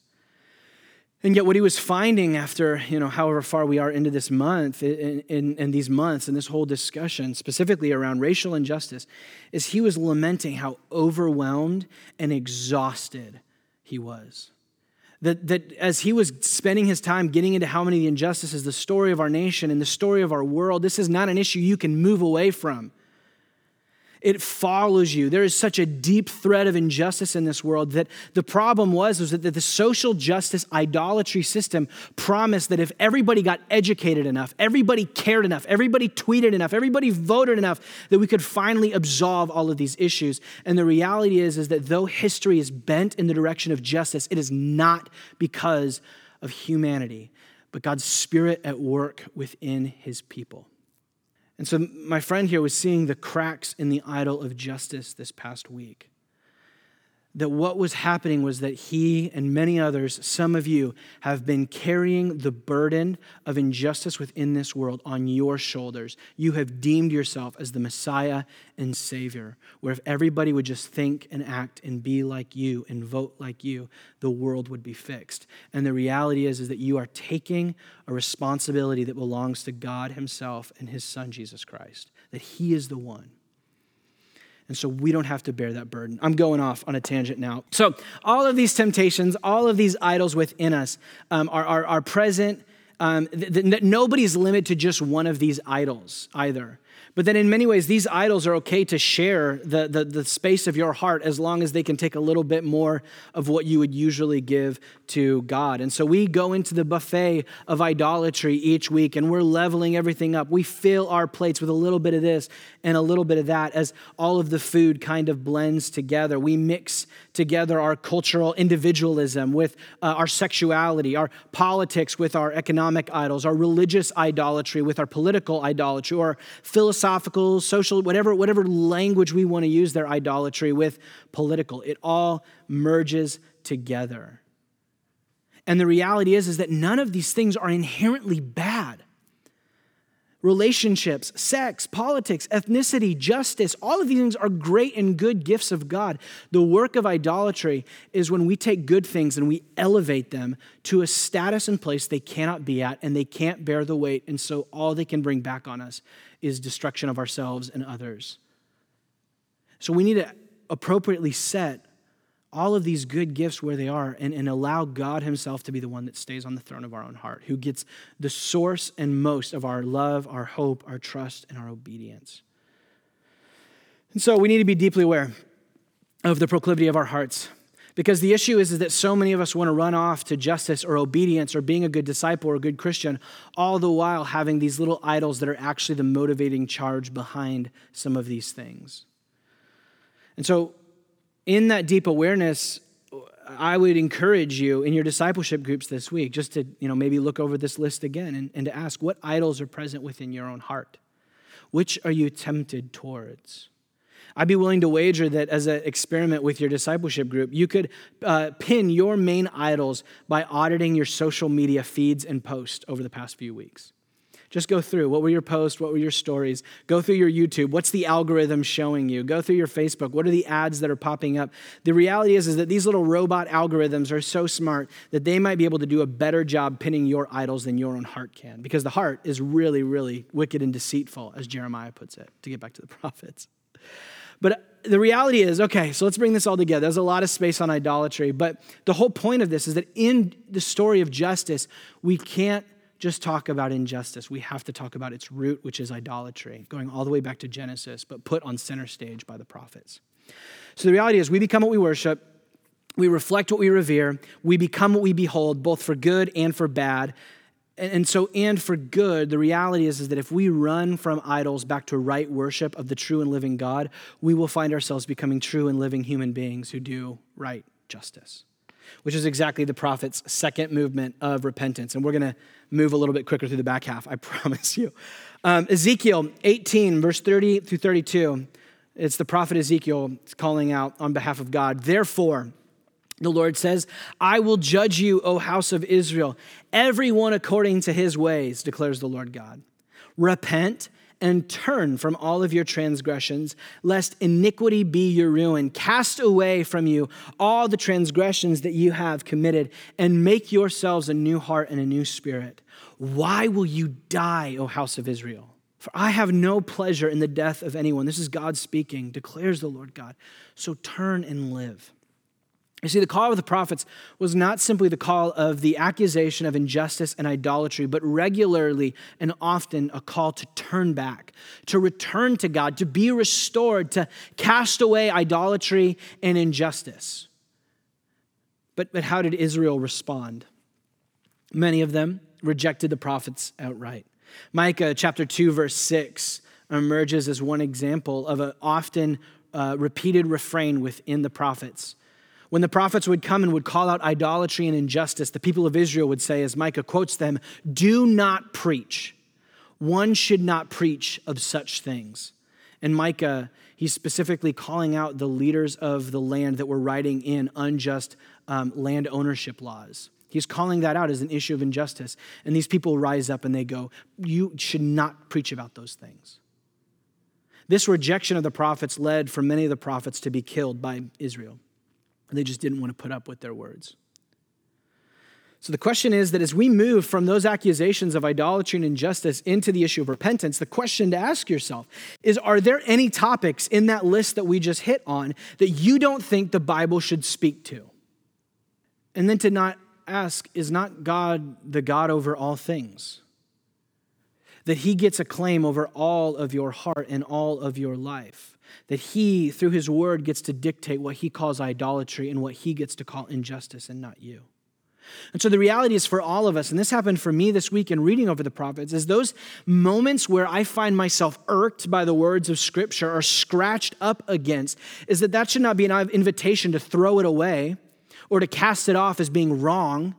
and yet, what he was finding after, you know, however far we are into this month, in, in, in, these months, and this whole discussion, specifically around racial injustice, is he was lamenting how overwhelmed and exhausted he was. That, that as he was spending his time getting into how many the injustices, the story of our nation and the story of our world, this is not an issue you can move away from it follows you. There is such a deep thread of injustice in this world that the problem was, was that the social justice idolatry system promised that if everybody got educated enough, everybody cared enough, everybody tweeted enough, everybody voted enough, that we could finally absolve all of these issues. And the reality is, is that though history is bent in the direction of justice, it is not because of humanity, but God's spirit at work within his people. And so my friend here was seeing the cracks in the idol of justice this past week. That what was happening was that he and many others, some of you, have been carrying the burden of injustice within this world on your shoulders. You have deemed yourself as the Messiah and Savior, where if everybody would just think and act and be like you and vote like you, the world would be fixed. And the reality is, is that you are taking a responsibility that belongs to God Himself and His Son, Jesus Christ, that He is the one and so we don't have to bear that burden. I'm going off on a tangent now. So, all of these temptations, all of these idols within us um, are, are, are, present. Um, th- th- nobody's limited to just one of these idols either. But then, in many ways, these idols are okay to share the, the, the, space of your heart as long as they can take a little bit more of what you would usually give to God. And so we go into the buffet of idolatry each week and we're leveling everything up. We fill our plates with a little bit of this and a little bit of that as all of the food kind of blends together. We mix together our cultural individualism with uh, our sexuality, our politics with our economic idols, our religious idolatry with our political idolatry, or philosophical philosophical, social, whatever, whatever language we want to use their idolatry with political. It all merges together. And the reality is, is that none of these things are inherently bad relationships, sex, politics, ethnicity, justice, all of these things are great and good gifts of God. The work of idolatry is when we take good things and we elevate them to a status and place they cannot be at and they can't bear the weight. And so all they can bring back on us is destruction of ourselves and others. So we need to appropriately set all of these good gifts where they are and, and allow God Himself to be the one that stays on the throne of our own heart, who gets the source and most of our love, our hope, our trust, and our obedience. And so we need to be deeply aware of the proclivity of our hearts. Because the issue is, is that so many of us want to run off to justice or obedience or being a good disciple or a good Christian, all the while having these little idols that are actually the motivating charge behind some of these things. And so in that deep awareness, I would encourage you in your discipleship groups this week just to, you know, maybe look over this list again and, and to ask what idols are present within your own heart? Which are you tempted towards? I'd be willing to wager that as an experiment with your discipleship group, you could uh, pin your main idols by auditing your social media feeds and posts over the past few weeks. Just go through. What were your posts? What were your stories? Go through your YouTube. What's the algorithm showing you? Go through your Facebook. What are the ads that are popping up? The reality is, is that these little robot algorithms are so smart that they might be able to do a better job pinning your idols than your own heart can. Because the heart is really, really wicked and deceitful, as Jeremiah puts it, to get back to the *laughs* prophets. But the reality is, okay, so let's bring this all together. There's a lot of space on idolatry, but the whole point of this is that in the story of justice, we can't just talk about injustice. We have to talk about its root, which is idolatry, going all the way back to Genesis, but put on center stage by the prophets. So the reality is, we become what we worship, we reflect what we revere, we become what we behold, both for good and for bad. And so, and for good, the reality is, is that if we run from idols back to right worship of the true and living God, we will find ourselves becoming true and living human beings who do right justice which is exactly the prophet's second movement of repentance. And we're going to move a little bit quicker through the back half, I *laughs* promise you. Um, Ezekiel 18, verse 30 through 32. It's the prophet Ezekiel calling out on behalf of God. Therefore, the Lord says, I will judge you, O house of Israel, everyone according to his ways, declares the Lord God. Repent and turn from all of your transgressions, lest iniquity be your ruin. Cast away from you all the transgressions that you have committed, and make yourselves a new heart and a new spirit. Why will you die, O house of Israel? For I have no pleasure in the death of anyone. This is God speaking, declares the Lord God. So turn and live. You see, the call of the prophets was not simply the call of the accusation of injustice and idolatry, but regularly and often a call to turn back, to return to God, to be restored, to cast away idolatry and injustice. But, but how did Israel respond? Many of them rejected the prophets outright. Micah chapter 2, verse 6 emerges as one example of an often uh, repeated refrain within the prophets. When the prophets would come and would call out idolatry and injustice, the people of Israel would say, as Micah quotes them, Do not preach. One should not preach of such things. And Micah, he's specifically calling out the leaders of the land that were writing in unjust um, land ownership laws. He's calling that out as an issue of injustice. And these people rise up and they go, You should not preach about those things. This rejection of the prophets led for many of the prophets to be killed by Israel. They just didn't want to put up with their words. So the question is that as we move from those accusations of idolatry and injustice into the issue of repentance, the question to ask yourself is Are there any topics in that list that we just hit on that you don't think the Bible should speak to? And then to not ask, Is not God the God over all things? That He gets a claim over all of your heart and all of your life. That He, through His word, gets to dictate what He calls idolatry and what He gets to call injustice and not you. And so the reality is for all of us, and this happened for me this week in reading over the prophets, is those moments where I find myself irked by the words of Scripture or scratched up against, is that that should not be an invitation to throw it away or to cast it off as being wrong,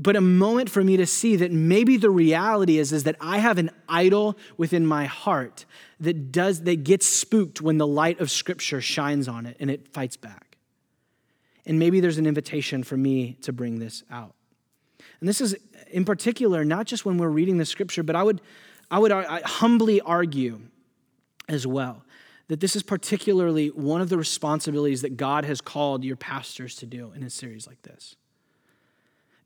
but a moment for me to see that maybe the reality is, is that I have an idol within my heart that does that gets spooked when the light of Scripture shines on it and it fights back. And maybe there's an invitation for me to bring this out. And this is in particular not just when we're reading the scripture, but I would, I would I humbly argue as well that this is particularly one of the responsibilities that God has called your pastors to do in a series like this.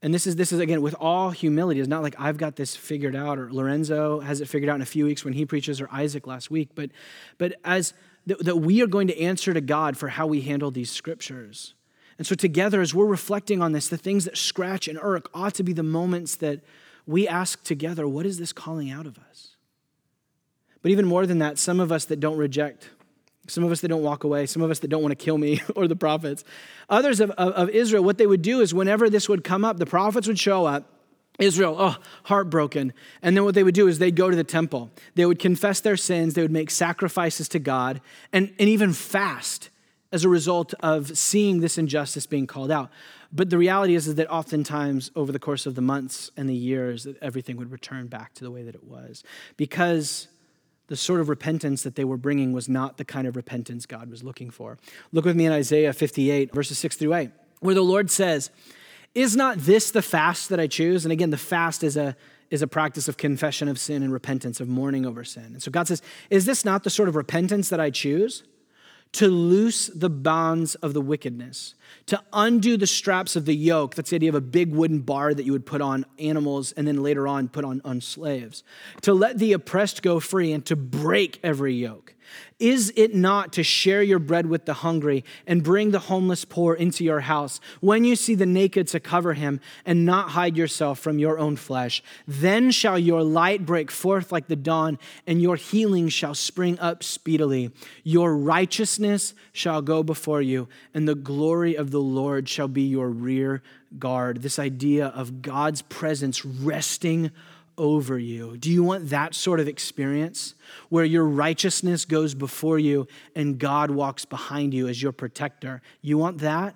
And this is this is again with all humility. It's not like I've got this figured out, or Lorenzo has it figured out in a few weeks when he preaches, or Isaac last week. But but as that, we are going to answer to God for how we handle these scriptures. And so, together, as we're reflecting on this, the things that scratch and irk ought to be the moments that we ask together, what is this calling out of us? But even more than that, some of us that don't reject, some of us that don't walk away, some of us that don't want to kill me *laughs* or the prophets, others of, of, of Israel, what they would do is whenever this would come up, the prophets would show up. Israel, oh, heartbroken. And then what they would do is they'd go to the temple. They would confess their sins. They would make sacrifices to God and, and even fast as a result of seeing this injustice being called out. But the reality is, is that oftentimes over the course of the months and the years, everything would return back to the way that it was. Because the sort of repentance that they were bringing was not the kind of repentance God was looking for. Look with me in Isaiah 58, verses 6 through 8, where the Lord says, Is not this the fast that I choose? And again, the fast is a is a practice of confession of sin and repentance, of mourning over sin. And so God says, Is this not the sort of repentance that I choose? To loose the bonds of the wickedness, to undo the straps of the yoke. That's the idea of a big wooden bar that you would put on animals and then later on put on, on slaves, to let the oppressed go free and to break every yoke is it not to share your bread with the hungry and bring the homeless poor into your house? When you see the naked, to cover him and not hide yourself from your own flesh. Then shall your light break forth like the dawn, and your healing shall spring up speedily. Your righteousness shall go before you, and the glory of the Lord shall be your rear guard. This idea of God's presence resting over you. Do you want that sort of experience where your righteousness goes before you and God walks behind you as your protector? You want that?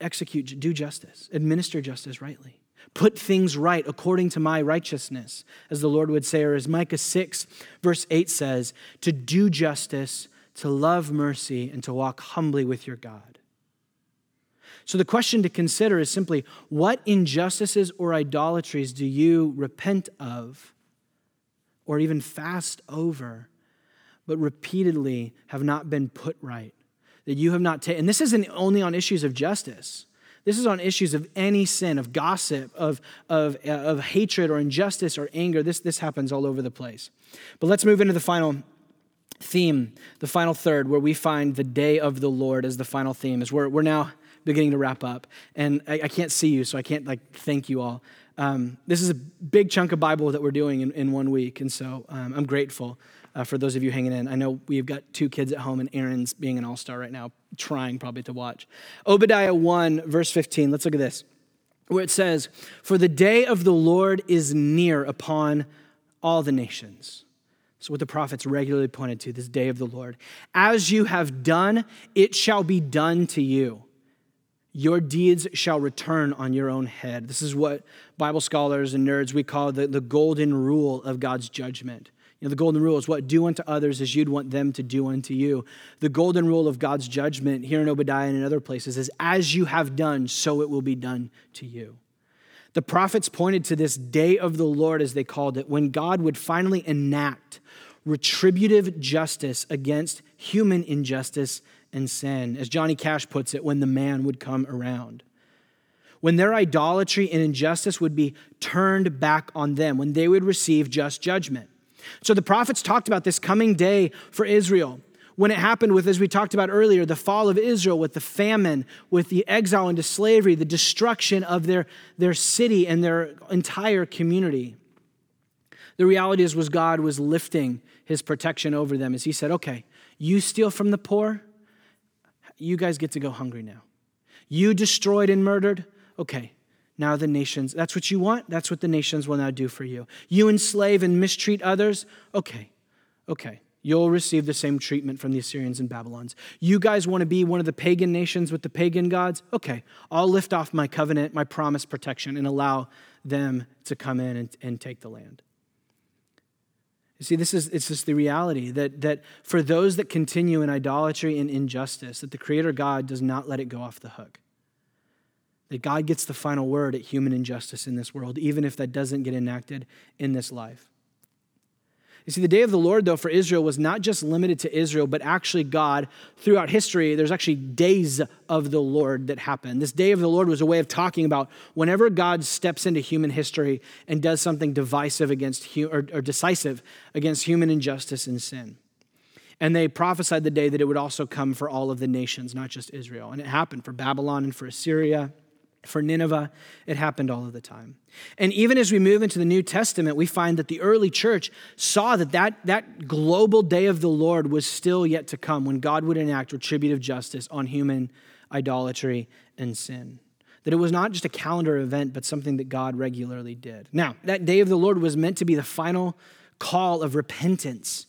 Execute, do justice, administer justice rightly. Put things right according to my righteousness, as the Lord would say, or as Micah 6, verse 8 says, to do justice, to love mercy, and to walk humbly with your God. So the question to consider is simply what injustices or idolatries do you repent of or even fast over, but repeatedly have not been put right? That you have not taken, and this isn't only on issues of justice. This is on issues of any sin, of gossip, of, of, of hatred or injustice or anger. This, this happens all over the place. But let's move into the final theme, the final third, where we find the day of the Lord as the final theme. As we're, we're now beginning to wrap up. And I, I can't see you, so I can't like thank you all. Um, this is a big chunk of Bible that we're doing in, in one week, and so um, I'm grateful uh, for those of you hanging in. I know we've got two kids at home, and Aaron's being an all star right now, trying probably to watch. Obadiah 1, verse 15. Let's look at this, where it says, For the day of the Lord is near upon all the nations. So, what the prophets regularly pointed to, this day of the Lord. As you have done, it shall be done to you. Your deeds shall return on your own head. This is what Bible scholars and nerds we call the, the golden rule of God's judgment. You know, the golden rule is what? Do unto others as you'd want them to do unto you. The golden rule of God's judgment here in Obadiah and in other places is as you have done, so it will be done to you. The prophets pointed to this day of the Lord, as they called it, when God would finally enact retributive justice against human injustice and sin. As Johnny Cash puts it, when the man would come around. When their idolatry and injustice would be turned back on them, when they would receive just judgment. So the prophets talked about this coming day for Israel. When it happened with, as we talked about earlier, the fall of Israel, with the famine, with the exile into slavery, the destruction of their, their city and their entire community. The reality is was God was lifting his protection over them as he said, okay, you steal from the poor, you guys get to go hungry now. You destroyed and murdered, okay, now the nations, that's what you want, that's what the nations will now do for you. You enslave and mistreat others, okay, okay. You'll receive the same treatment from the Assyrians and Babylons. You guys want to be one of the pagan nations with the pagan gods? Okay, I'll lift off my covenant, my promise protection, and allow them to come in and, and take the land. You see, this is it's just the reality that, that for those that continue in idolatry and injustice, that the Creator God does not let it go off the hook. That God gets the final word at human injustice in this world, even if that doesn't get enacted in this life. You see, the day of the Lord, though, for Israel was not just limited to Israel, but actually God, throughout history, there's actually days of the Lord that happen. This day of the Lord was a way of talking about whenever God steps into human history and does something divisive against, or, or decisive against human injustice and sin. And they prophesied the day that it would also come for all of the nations, not just Israel. And it happened for Babylon and for Assyria for Nineveh, it happened all of the time. And even as we move into the New Testament, we find that the early church saw that, that that global day of the Lord was still yet to come when God would enact retributive justice on human idolatry and sin. That it was not just a calendar event, but something that God regularly did. Now, that day of the Lord was meant to be the final call of repentance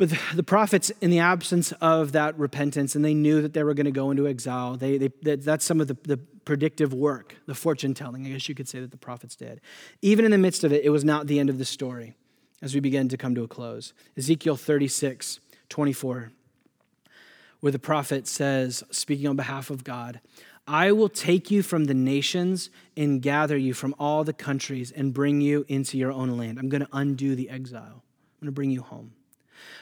but the, prophets, in the absence of that repentance, and they knew that they were going to go into exile, they, they, that, that's some of the, the predictive work, the fortune telling, I guess you could say that the prophets did. Even in the midst of it, it was not the end of the story as we begin to come to a close. Ezekiel 36, 24, where the prophet says, speaking on behalf of God, I will take you from the nations and gather you from all the countries and bring you into your own land. I'm going to undo the exile, I'm going to bring you home.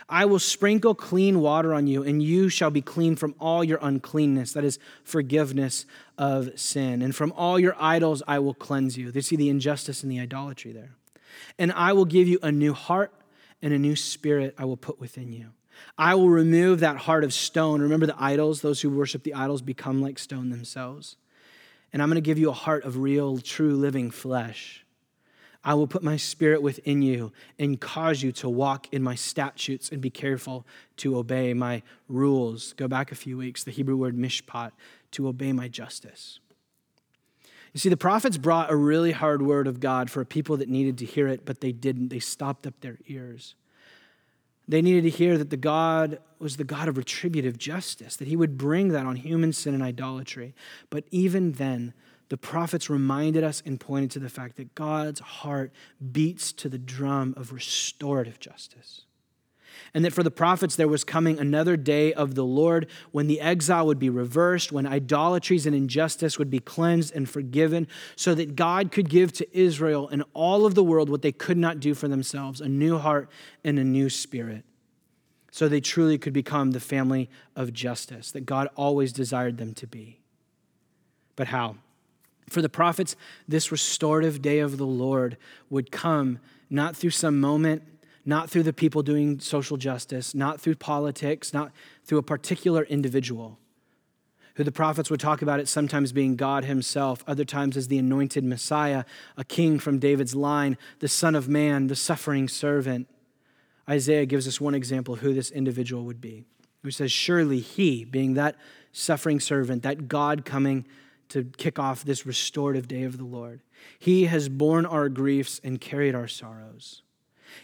I will sprinkle clean water on you, and you shall be clean from all your uncleanness. That is forgiveness of sin. And from all your idols I will cleanse you. They see the injustice and the idolatry there. And I will give you a new heart and a new spirit I will put within you. I will remove that heart of stone. Remember the idols? Those who worship the idols become like stone themselves. And I'm going to give you a heart of real, true, living flesh. I will put my spirit within you and cause you to walk in my statutes and be careful to obey my rules. Go back a few weeks, the Hebrew word mishpat, to obey my justice. You see, the prophets brought a really hard word of God for people that needed to hear it, but they didn't. They stopped up their ears. They needed to hear that the God was the God of retributive justice, that he would bring that on human sin and idolatry. But even then, the prophets reminded us and pointed to the fact that God's heart beats to the drum of restorative justice. And that for the prophets, there was coming another day of the Lord when the exile would be reversed, when idolatries and injustice would be cleansed and forgiven, so that God could give to Israel and all of the world what they could not do for themselves a new heart and a new spirit. So they truly could become the family of justice that God always desired them to be. But how? For the prophets, this restorative day of the Lord would come not through some moment, not through the people doing social justice, not through politics, not through a particular individual. Who the prophets would talk about it sometimes being God Himself, other times as the anointed Messiah, a king from David's line, the Son of Man, the suffering servant. Isaiah gives us one example of who this individual would be. Who says, Surely he, being that suffering servant, that God coming to kick off this restorative day of the Lord. He has borne our griefs and carried our sorrows.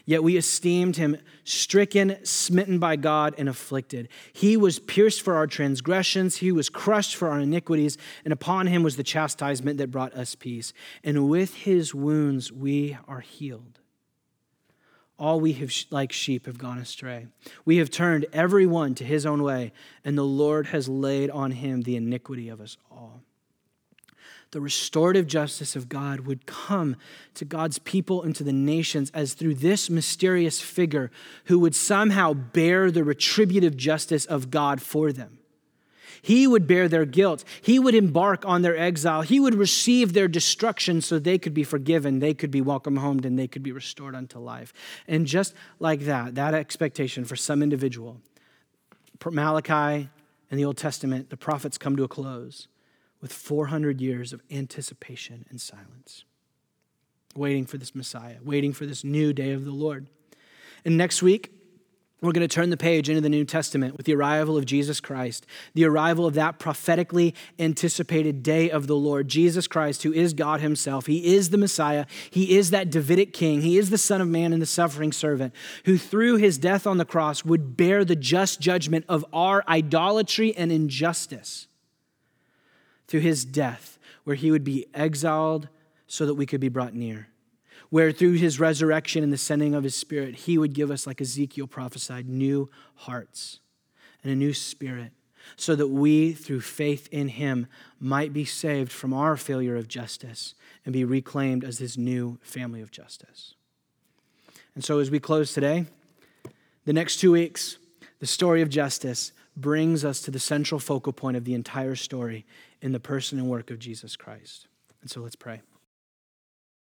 Yet we esteemed him stricken, smitten by God, and afflicted. He was pierced for our transgressions, he was crushed for our iniquities, and upon him was the chastisement that brought us peace. And with his wounds we are healed. All we have, like sheep, have gone astray. We have turned every one to his own way, and the Lord has laid on him the iniquity of us all. The restorative justice of God would come to God's people and to the nations as through this mysterious figure who would somehow bear the retributive justice of God for them. He would bear their guilt. He would embark on their exile. He would receive their destruction so they could be forgiven, they could be welcomed home, and they could be restored unto life. And just like that, that expectation for some individual, Malachi and the Old Testament, the prophets come to a close with 400 years of anticipation and silence, waiting for this Messiah, waiting for this new day of the Lord. And next week, we're going to turn the page into the New Testament with the arrival of Jesus Christ, the arrival of that prophetically anticipated day of the Lord, Jesus Christ, who is God Himself. He is the Messiah. He is that Davidic king. He is the Son of Man and the suffering servant, who through His death on the cross would bear the just judgment of our idolatry and injustice. Through His death, where He would be exiled so that we could be brought near where through his resurrection and the sending of his spirit, he would give us, like Ezekiel prophesied, new hearts and a new spirit, so that we, through faith in him, might be saved from our failure of justice and be reclaimed as his new family of justice. And so, as we close today, the next two weeks, the story of justice brings us to the central focal point of the entire story in the person and work of Jesus Christ. And so let's pray.